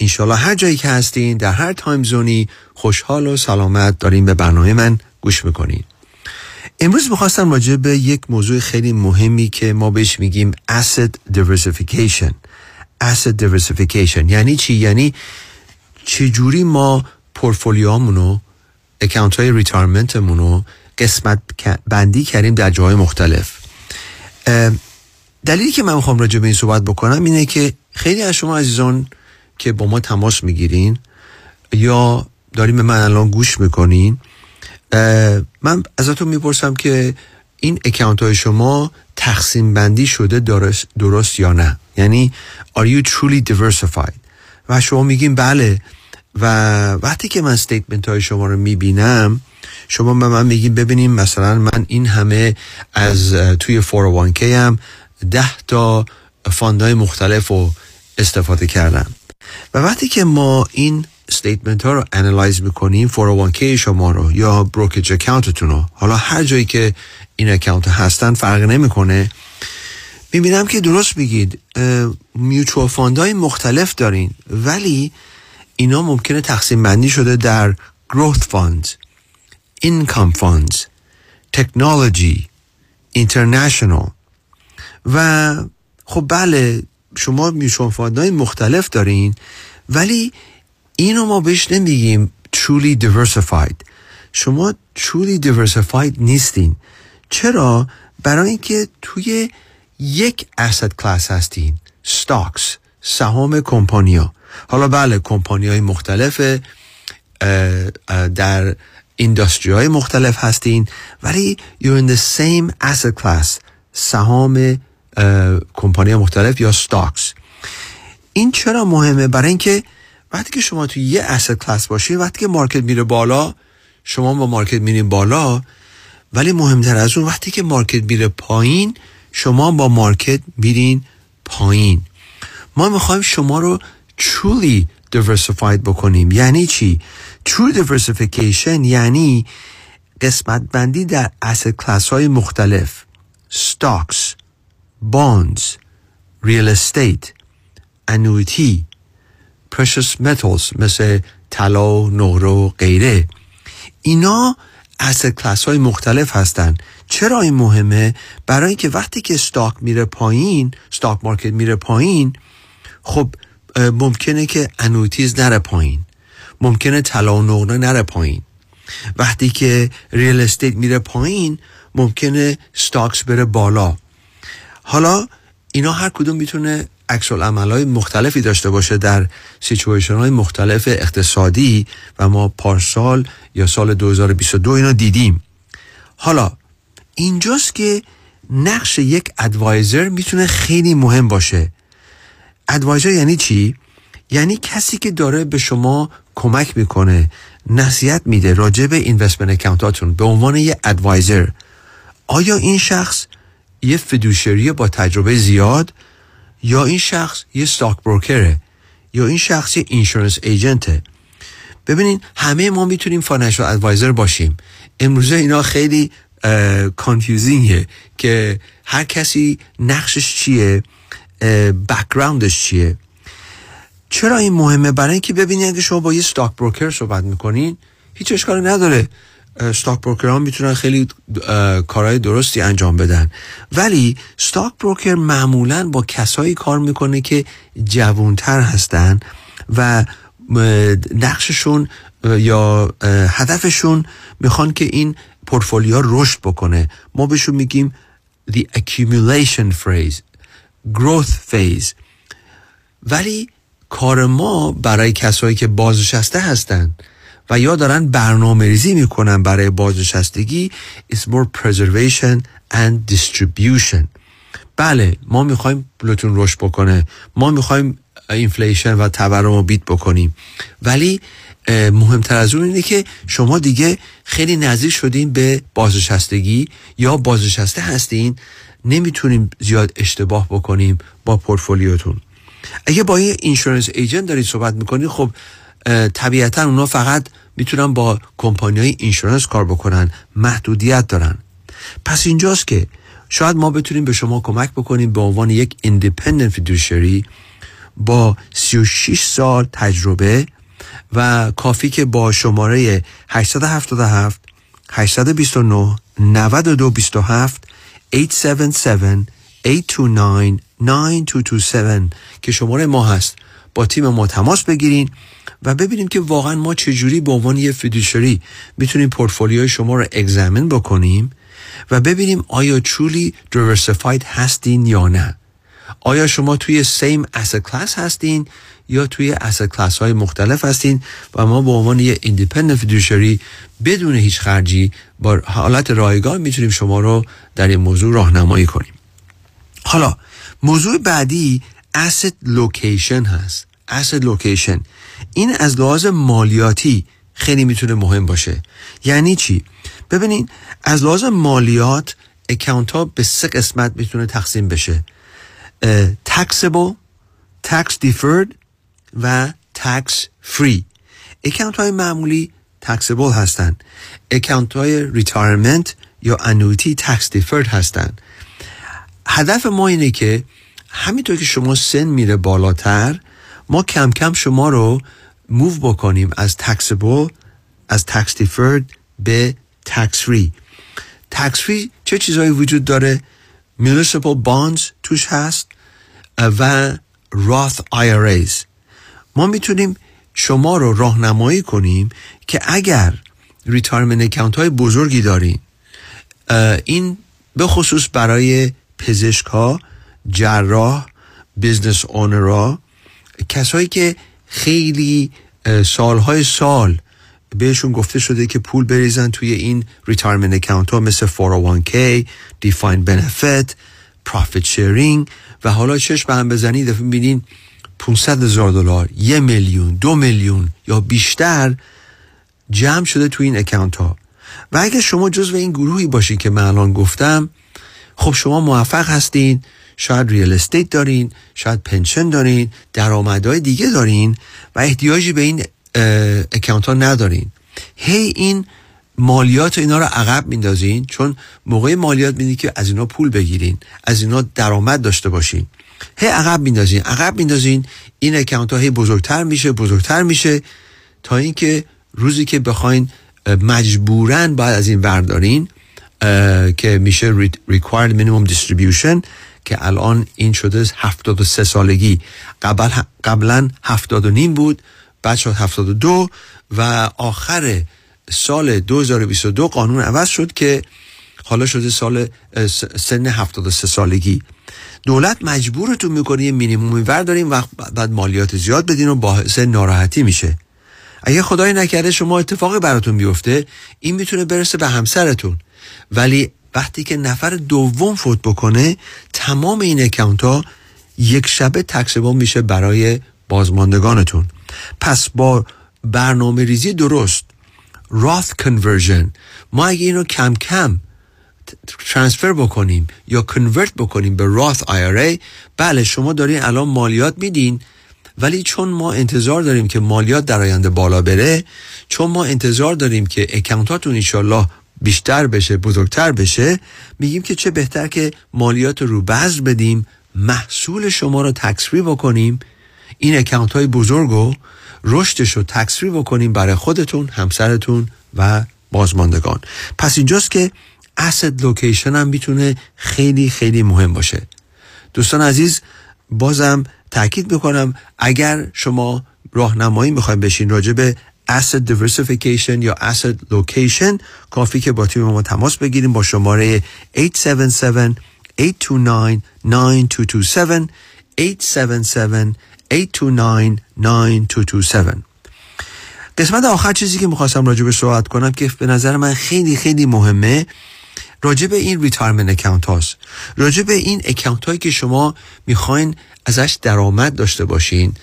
انشالله هر جایی که هستین در هر time zone ی خوشحال و سلامت دارین به برنامه من گوش می‌کنین. امروز می‌خواستم راجع به یک موضوع خیلی مهمی که ما بهش میگیم asset diversification. Asset diversification یعنی چی؟ یعنی چجوری ما پورتفولیومونو اکانت های ریتارمنتمونو قسمت بندی کردیم در جاهای مختلف. دلیلی که من می‌خوام راجع به این صحبت بکنم اینه که خیلی از شما عزیزان که با ما تماس می‌گیرین یا داریم به من الان گوش می‌کنین من ازتون می‌پرسم که این account های شما تقسیم بندی شده درست, درست یا نه؟ یعنی are you truly diversified و شما میگین بله و وقتی که من statement های شما رو می‌بینم شما به من میگین ببینیم مثلا من این همه از توی 401k هم ده تا fund های مختلف رو استفاده کردم. و وقتی که ما این statement ها رو analyze می‌کنیم 401k شما رو یا brokerage account تون رو حالا هر جایی که این account هستن فرق نمی‌کنه. می‌بینم که درست میگید mutual fund های مختلف دارین ولی اینا ممکنه تقسیم بندی شده در growth funds income funds technology international. و خب بله شما میوچوال فاندهای مختلف دارین ولی اینو ما بهش نمیگیم truly diversified. شما truly diversified نیستین. چرا؟ برای اینکه توی یک asset class هستین. Stocks سهام کمپانیا. حالا بله کمپانی های مختلف در industry های مختلف هستین ولی you're in the same asset class سهام کمپانی مختلف یا stocks. این چرا مهمه؟ برای اینکه وقتی که شما توی یه asset class باشین وقتی که market میره بالا شما با market میرین بالا ولی مهمتر از اون وقتی که market میره پایین شما با market میرین پایین. ما می‌خوایم شما رو truly diversified بکنیم. یعنی چی؟ true diversification یعنی قسمت بندی در asset کلاس های مختلف. stocks. Bonds real estate annuity precious metals مثل طلا نقره و غیره. اینا asset کلاس های مختلف هستن. چرا این مهمه؟ برای اینکه وقتی که استاک میره پایین استاک مارکت میره پایین خب ممکنه که annuities نره پایین. ممکنه طلا و نقره نره پایین. وقتی که real estate میره پایین ممکنه stocks بره بالا. حالا اینا هر کدوم می‌تونه عکس های مختلفی داشته باشه در سیچویشن های مختلف اقتصادی و ما پارسال یا سال 2022 اینا دیدیم. حالا اینجاست که نقش یک advisor می‌تونه خیلی مهم باشه. advisor یعنی چی؟ یعنی کسی که داره به شما کمک می‌کنه نصیحت میده راجع به investment account اتون به عنوان یه advisor. آیا این شخص یه fiduciary با تجربه زیاد یا این شخص یه stock broker ه یا این شخص یه insurance agent ه ببینین همه ما می‌تونیم financial advisor باشیم. امروزه اینا خیلی confusing ه که هر کسی نقشش چیه background ش چیه. چرا این مهمه؟ برای اینکه ببینید اگه شما با یه stock broker صحبت می‌کنین هیچ اشکالی نداره. stock broker ها می‌تونن خیلی کارهای درستی انجام بدن. ولی stock broker معمولا با کسایی کار می‌کنه که جوانتر هستن و نقششون یا هدفشون می‌خوان که این پورتفولیو رشد بکنه. ما بهشون میگیم the accumulation phase growth phase. ولی کار ما برای کسایی که بازنشسته هستن. و یا دارن برنامه ریزی می‌کنن برای بازنشستگی. Is more preservation and distribution. بله ما می‌خوایم پولتون رشد بکنه. ما می‌خوایم inflation و تورم رو beat بکنیم. ولی مهمتر از اون اینه که شما دیگه خیلی نزدیک شدین به بازنشستگی یا بازنشسته هستین نمی‌تونیم زیاد اشتباه بکنیم با پورتفولیوتون. اگه با یه insurance agent دارید صحبت می‌کنید خب طبیعتا اونا فقط می‌تونن با کمپانی های insurance کار بکنن محدودیت دارن. پس اینجاست که شاید ما بتونیم به شما کمک بکنیم به عنوان یک independent fiduciary با 36 سال تجربه و کافی که با شماره 877 829 9227 877 829 9227 که شماره ما هست. با تیم ما تماس بگیرین و ببینیم که واقعا ما چجوری به عنوان یه fiduciary می‌تونیم پورتفولیوی شما رو اگزمن بکنیم و ببینیم آیا truly diversified هستین یا نه. آیا شما توی سیم asset کلاس هستین یا توی asset کلاس های مختلف هستین و ما به عنوان یه independent fiduciary بدون هیچ خرجی با حالت رایگان می‌تونیم شما رو در این موضوع راهنمایی کنیم. حالا موضوع بعدی asset location هست. Asset location. این از لحاظ مالیاتی خیلی می‌تونه مهم باشه. یعنی چی؟ ببینین از لحاظ مالیات اکاونت ها به سه قسمت می‌تونه تقسیم بشه. taxable tax deferred و tax free. اکاونت های معمولی taxable هستن. اکاونت های retirement یا annuity tax deferred هستن. هدف ما اینه که همینطور که شما سن میره بالاتر ما کم کم شما رو move بکنیم از taxable از tax deferred به tax free. Tax free چه چیزهایی وجود داره؟ Municipal bonds توش هست و Roth IRAs ما می‌تونیم شما رو راهنمایی کنیم که اگر retirement account های بزرگی دارین این به خصوص برای پزشک ها جراح business owner ها کسایی که خیلی سالهای سال بهشون گفته شده که پول بریزن توی این retirement account ها مثل 401k defined benefit profit sharing و حالا چشم به هم بزنید یه دفعه ببینین 500 هزار دلار یه میلیون دو میلیون یا بیشتر جمع شده تو این account ها. و اگر شما جزو این گروهی باشید که من الان گفتم خب شما موفق هستین شاید real estate دارین شاید pension دارین درآمدهای دیگه دارین و احتیاجی به این account ها ندارین. هی این مالیات اینا رو عقب میندازین چون موقع مالیات میدین که از اینا پول بگیرین از اینا درآمد داشته باشین. هی عقب میندازین عقب میندازین این اکانت ها هی بزرگتر میشه بزرگتر میشه تا اینکه روزی که بخواین مجبورن باید از این بردارین که میشه required minimum distribution. که الان این شده 73 سالگی. قبل قبلا 70 و نیم بود بعد شد 72 و آخر سال 2022 قانون عوض شد که حالا شده سال سن 73 سالگی. دولت مجبورتون می‌کنه یه مینیمومی برداریم و بعد مالیات زیاد بدین و باعث ناراحتی میشه. اگه خدای نکرده شما اتفاقی براتون بیفته این می‌تونه برسه به همسرتون. ولی وقتی که نفر دوم فوت بکنه تمام این اکانت ها یک شبه تکسبان میشه برای بازماندگانتون. پس با برنامه ریزی درست راث کنورژن ما اگه اینو کم کم ترانسفر بکنیم یا کنورت بکنیم به راث IRA بله شما دارین الان مالیات میدین ولی چون ما انتظار داریم که مالیات در آینده بالا بره چون ما انتظار داریم که اکانتاتون انشالله بیشتر بشه بزرگتر بشه میگیم که چه بهتر که مالیات رو بذر بدیم محصول شما رو تکسری بکنیم. این اکانت های بزرگ رو رشدش رو تکسری بکنیم برای خودتون همسرتون و بازماندگان. پس اینجاست که asset لوکیشن هم می‌تونه خیلی خیلی مهم باشه. دوستان عزیز بازم تاکید می‌کنم اگر شما راهنمایی می‌خوایم بشین راجع به asset diversification یا asset location کافی که با تیم ما تماس بگیریم با شماره 877 829 9227 877 829 9227 قسمت آخر چیزی که می‌خواستم راجع به صحبت کنم که به نظر من خیلی خیلی مهمه راجع به این retirement account هاست. راجع به این account هایی که شما می‌خواین ازش درآمد داشته باشین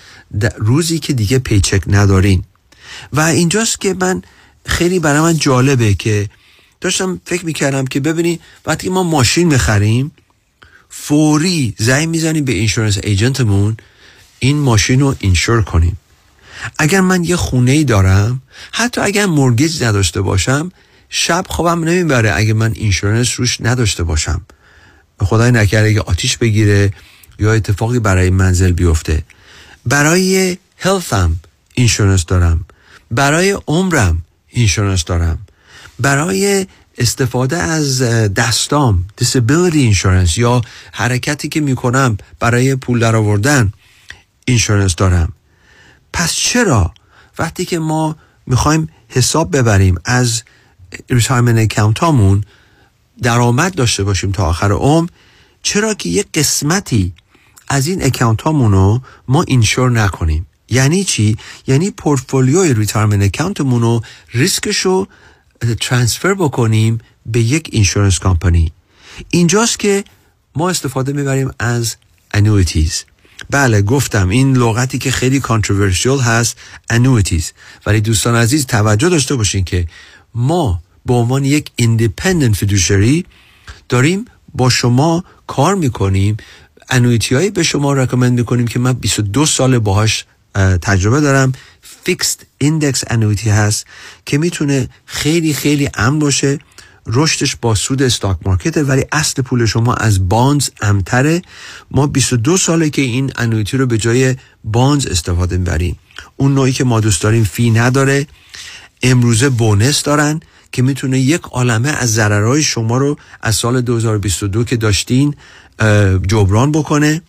روزی که دیگه paycheck ندارین. و اینجاست که من خیلی برای من جالبه که داشتم فکر می‌کردم که ببینی وقتی ما ماشین می‌خریم فوری زنگ می‌زنیم به insurance agent مون این ماشین رو insure کنیم. اگر من یه خونه ای دارم حتی اگر mortgage نداشته باشم شب خوابم نمی‌بره اگه من insurance روش نداشته باشم. خدای نکرده که آتیش بگیره یا اتفاقی برای منزل بیفته. برای health م insurance دارم. برای عمرم insurance دارم. برای استفاده از دستام disability insurance یا حرکتی که می‌کنم برای پول در آوردن insurance دارم. پس چرا وقتی که ما می‌خوایم حساب ببریم از retirement account هامون درآمد داشته باشیم تا آخر عمر چرا که یه قسمتی از این account هامون ما insure نکنیم؟ یعنی چی؟ یعنی portfolio ی retirement account مون رو ریسکش رو transfer بکنیم به یک insurance company اینجاست که ما استفاده می‌بریم از annuities بله گفتم این لغتی که خیلی controversial هست annuities ولی دوستان عزیز توجه داشته باشین که ما به عنوان یک independent fiduciary داریم با شما کار می‌کنیم. annuity به شما recommend می‌کنیم که من 22 سال باهاش تجربه دارم. fixed index annuity هست که می‌تونه خیلی خیلی امن باشه. رشدش با سود استاک مارکته ولی اصل پول شما از بانز امتره ما 22 ساله که این انویتی رو به جای بانز استفاده می‌بریم. اون نوعی که ما دوست داریم فی نداره. امروزه بونس دارن که می‌تونه یک عالمه از ضررهای شما رو از سال 2022 که داشتین جبران بکنه.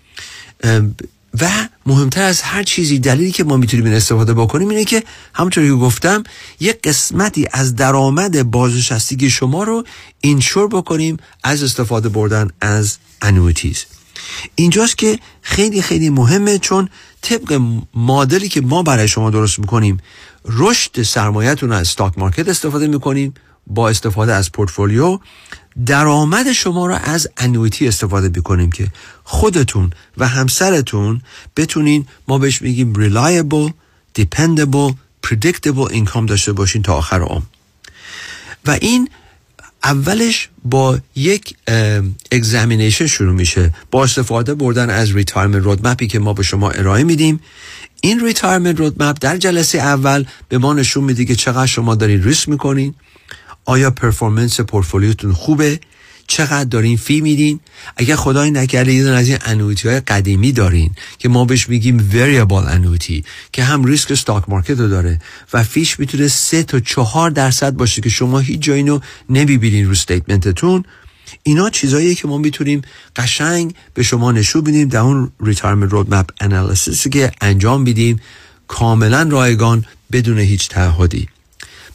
و مهمتر از هر چیزی دلیلی که ما می‌تونیم این استفاده بکنیم اینه که همونطوری که گفتم یک قسمتی از درآمد بازنشستگی شما رو insure بکنیم از استفاده بردن از annuities اینجاست که خیلی خیلی مهمه چون طبق مدلی که ما برای شما درست می‌کنیم رشد سرمایهتون از stock market استفاده می‌کنیم با استفاده از پورتفولیو درآمد شما را از annuity استفاده بکنیم که خودتون و همسرتون بتونین ما بهش میگیم reliable, dependable, predictable income داشته باشین تا آخر عمر. و این اولش با یک examination شروع میشه. با استفاده بردن از retirement roadmap ی که ما به شما ارائه میدیم. این retirement roadmap در جلسه اول به ما نشون میده که چقدر شما دارین ریسک می‌کنین. آیا performance portfolio تون خوبه؟ چقدر دارین fee میدین؟ اگر خدای نکرده یه از این annuity های قدیمی دارین که ما بهش میگیم variable annuity که هم ریسک stock market رو داره و fee ش می‌تونه سه تا چهار درصد باشه که شما هیچ جایی رو نمی‌بینین رو statement تون اینا چیزاییه که ما می‌تونیم قشنگ به شما نشون بدیم در اون retirement roadmap analysis که انجام بدیم کاملا رایگان بدون هیچ تعهدی.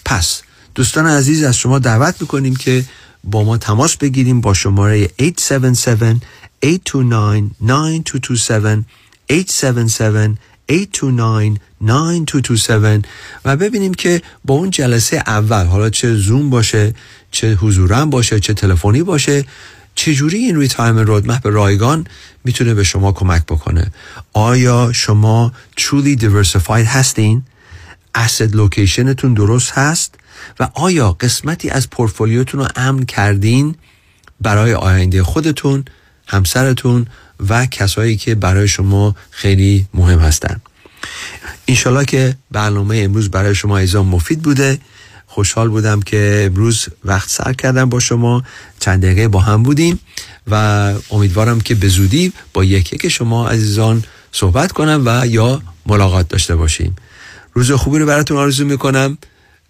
پس دوستان عزیز از شما دعوت می‌کنیم که با ما تماس بگیرین با شماره 877 829 9227 877 829 9227 و ببینیم که با اون جلسه اول حالا چه زوم باشه چه حضوری باشه چه تلفنی باشه چجوری این retirement roadmap رایگان می‌تونه به شما کمک بکنه؟ آیا شما truly diversified هستین؟ Asset location تون درست هست؟ و آیا قسمتی از پورتفولیوتون رو امن کردین برای آینده خودتون همسرتون و کسایی که برای شما خیلی مهم هستن؟ انشالله که برنامه امروز برای شما ایزان مفید بوده. خوشحال بودم که امروز وقت سر کردم با شما. چند دقیقه با هم بودیم و امیدوارم که به زودی با یکی که شما عزیزان صحبت کنم و یا ملاقات داشته باشیم. روز خوبی رو براتون آرزو می‌کنم.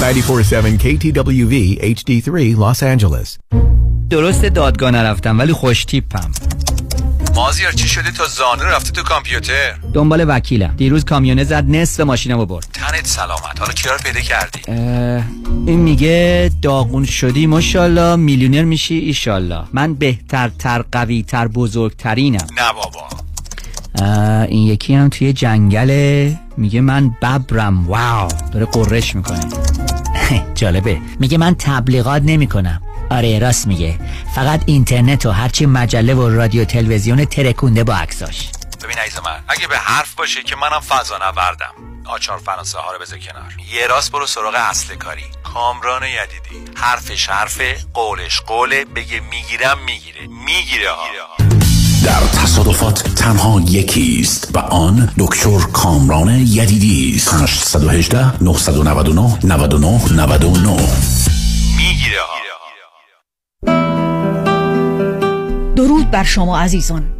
947 KTWV HD3 Los Angeles. درست دادگاه نرفتم ولی خوش تیپم. مازیار چی شده تا زانو رفته تو کامپیوتر؟ دنبال وکیلم. دیروز کامیونه زد نصف ماشینمو برد. تنت سلامت. حالا کیا رو پیدا کردی؟ این میگه داغون شدی ماشاءالله. میلیونر میشی ایشالله من بهترتر قویتر بزرگترینم. نه بابا. این یکی هم توی جنگله میگه من ببرم. واو. داره قررش می‌کنه. جالبه. میگه من تبلیغات نمی‌کنم. آره راست میگه. فقط اینترنت و هرچی مجله و رادیو تلویزیون ترکونده با عکساش. ببین عزیز من اگه به حرف باشه که منم فضا نوردم. آچار فرانسه ها رو بذار کنار. یه راست برو سراغ اصل کاری. کامران یدیدی. حرفش حرفه قولش قوله. بگه می‌گیرم می‌گیره. می‌گیره ها. در تصادفات تنها یکی است و آن دکتر کامران یدیدی است. 818 999 99 99 می‌گیره درود بر شما عزیزان.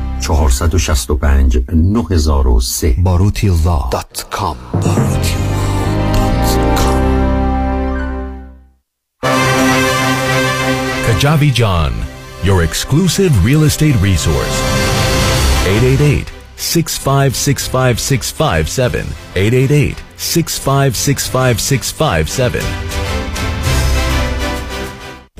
465 9003 barutillah.com Kajabi John, your exclusive real estate resource. 888 6565657. 888 6565657.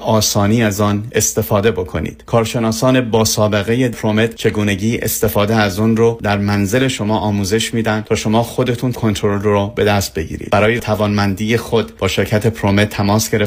آسانی از آن استفاده بکنید. کارشناسان با سابقه پرومت چگونگی استفاده از اون رو در منزل شما آموزش میدن تا شما خودتون کنترل رو به دست بگیرید. برای توانمندی خود با شرکت پرومت تماس گرفت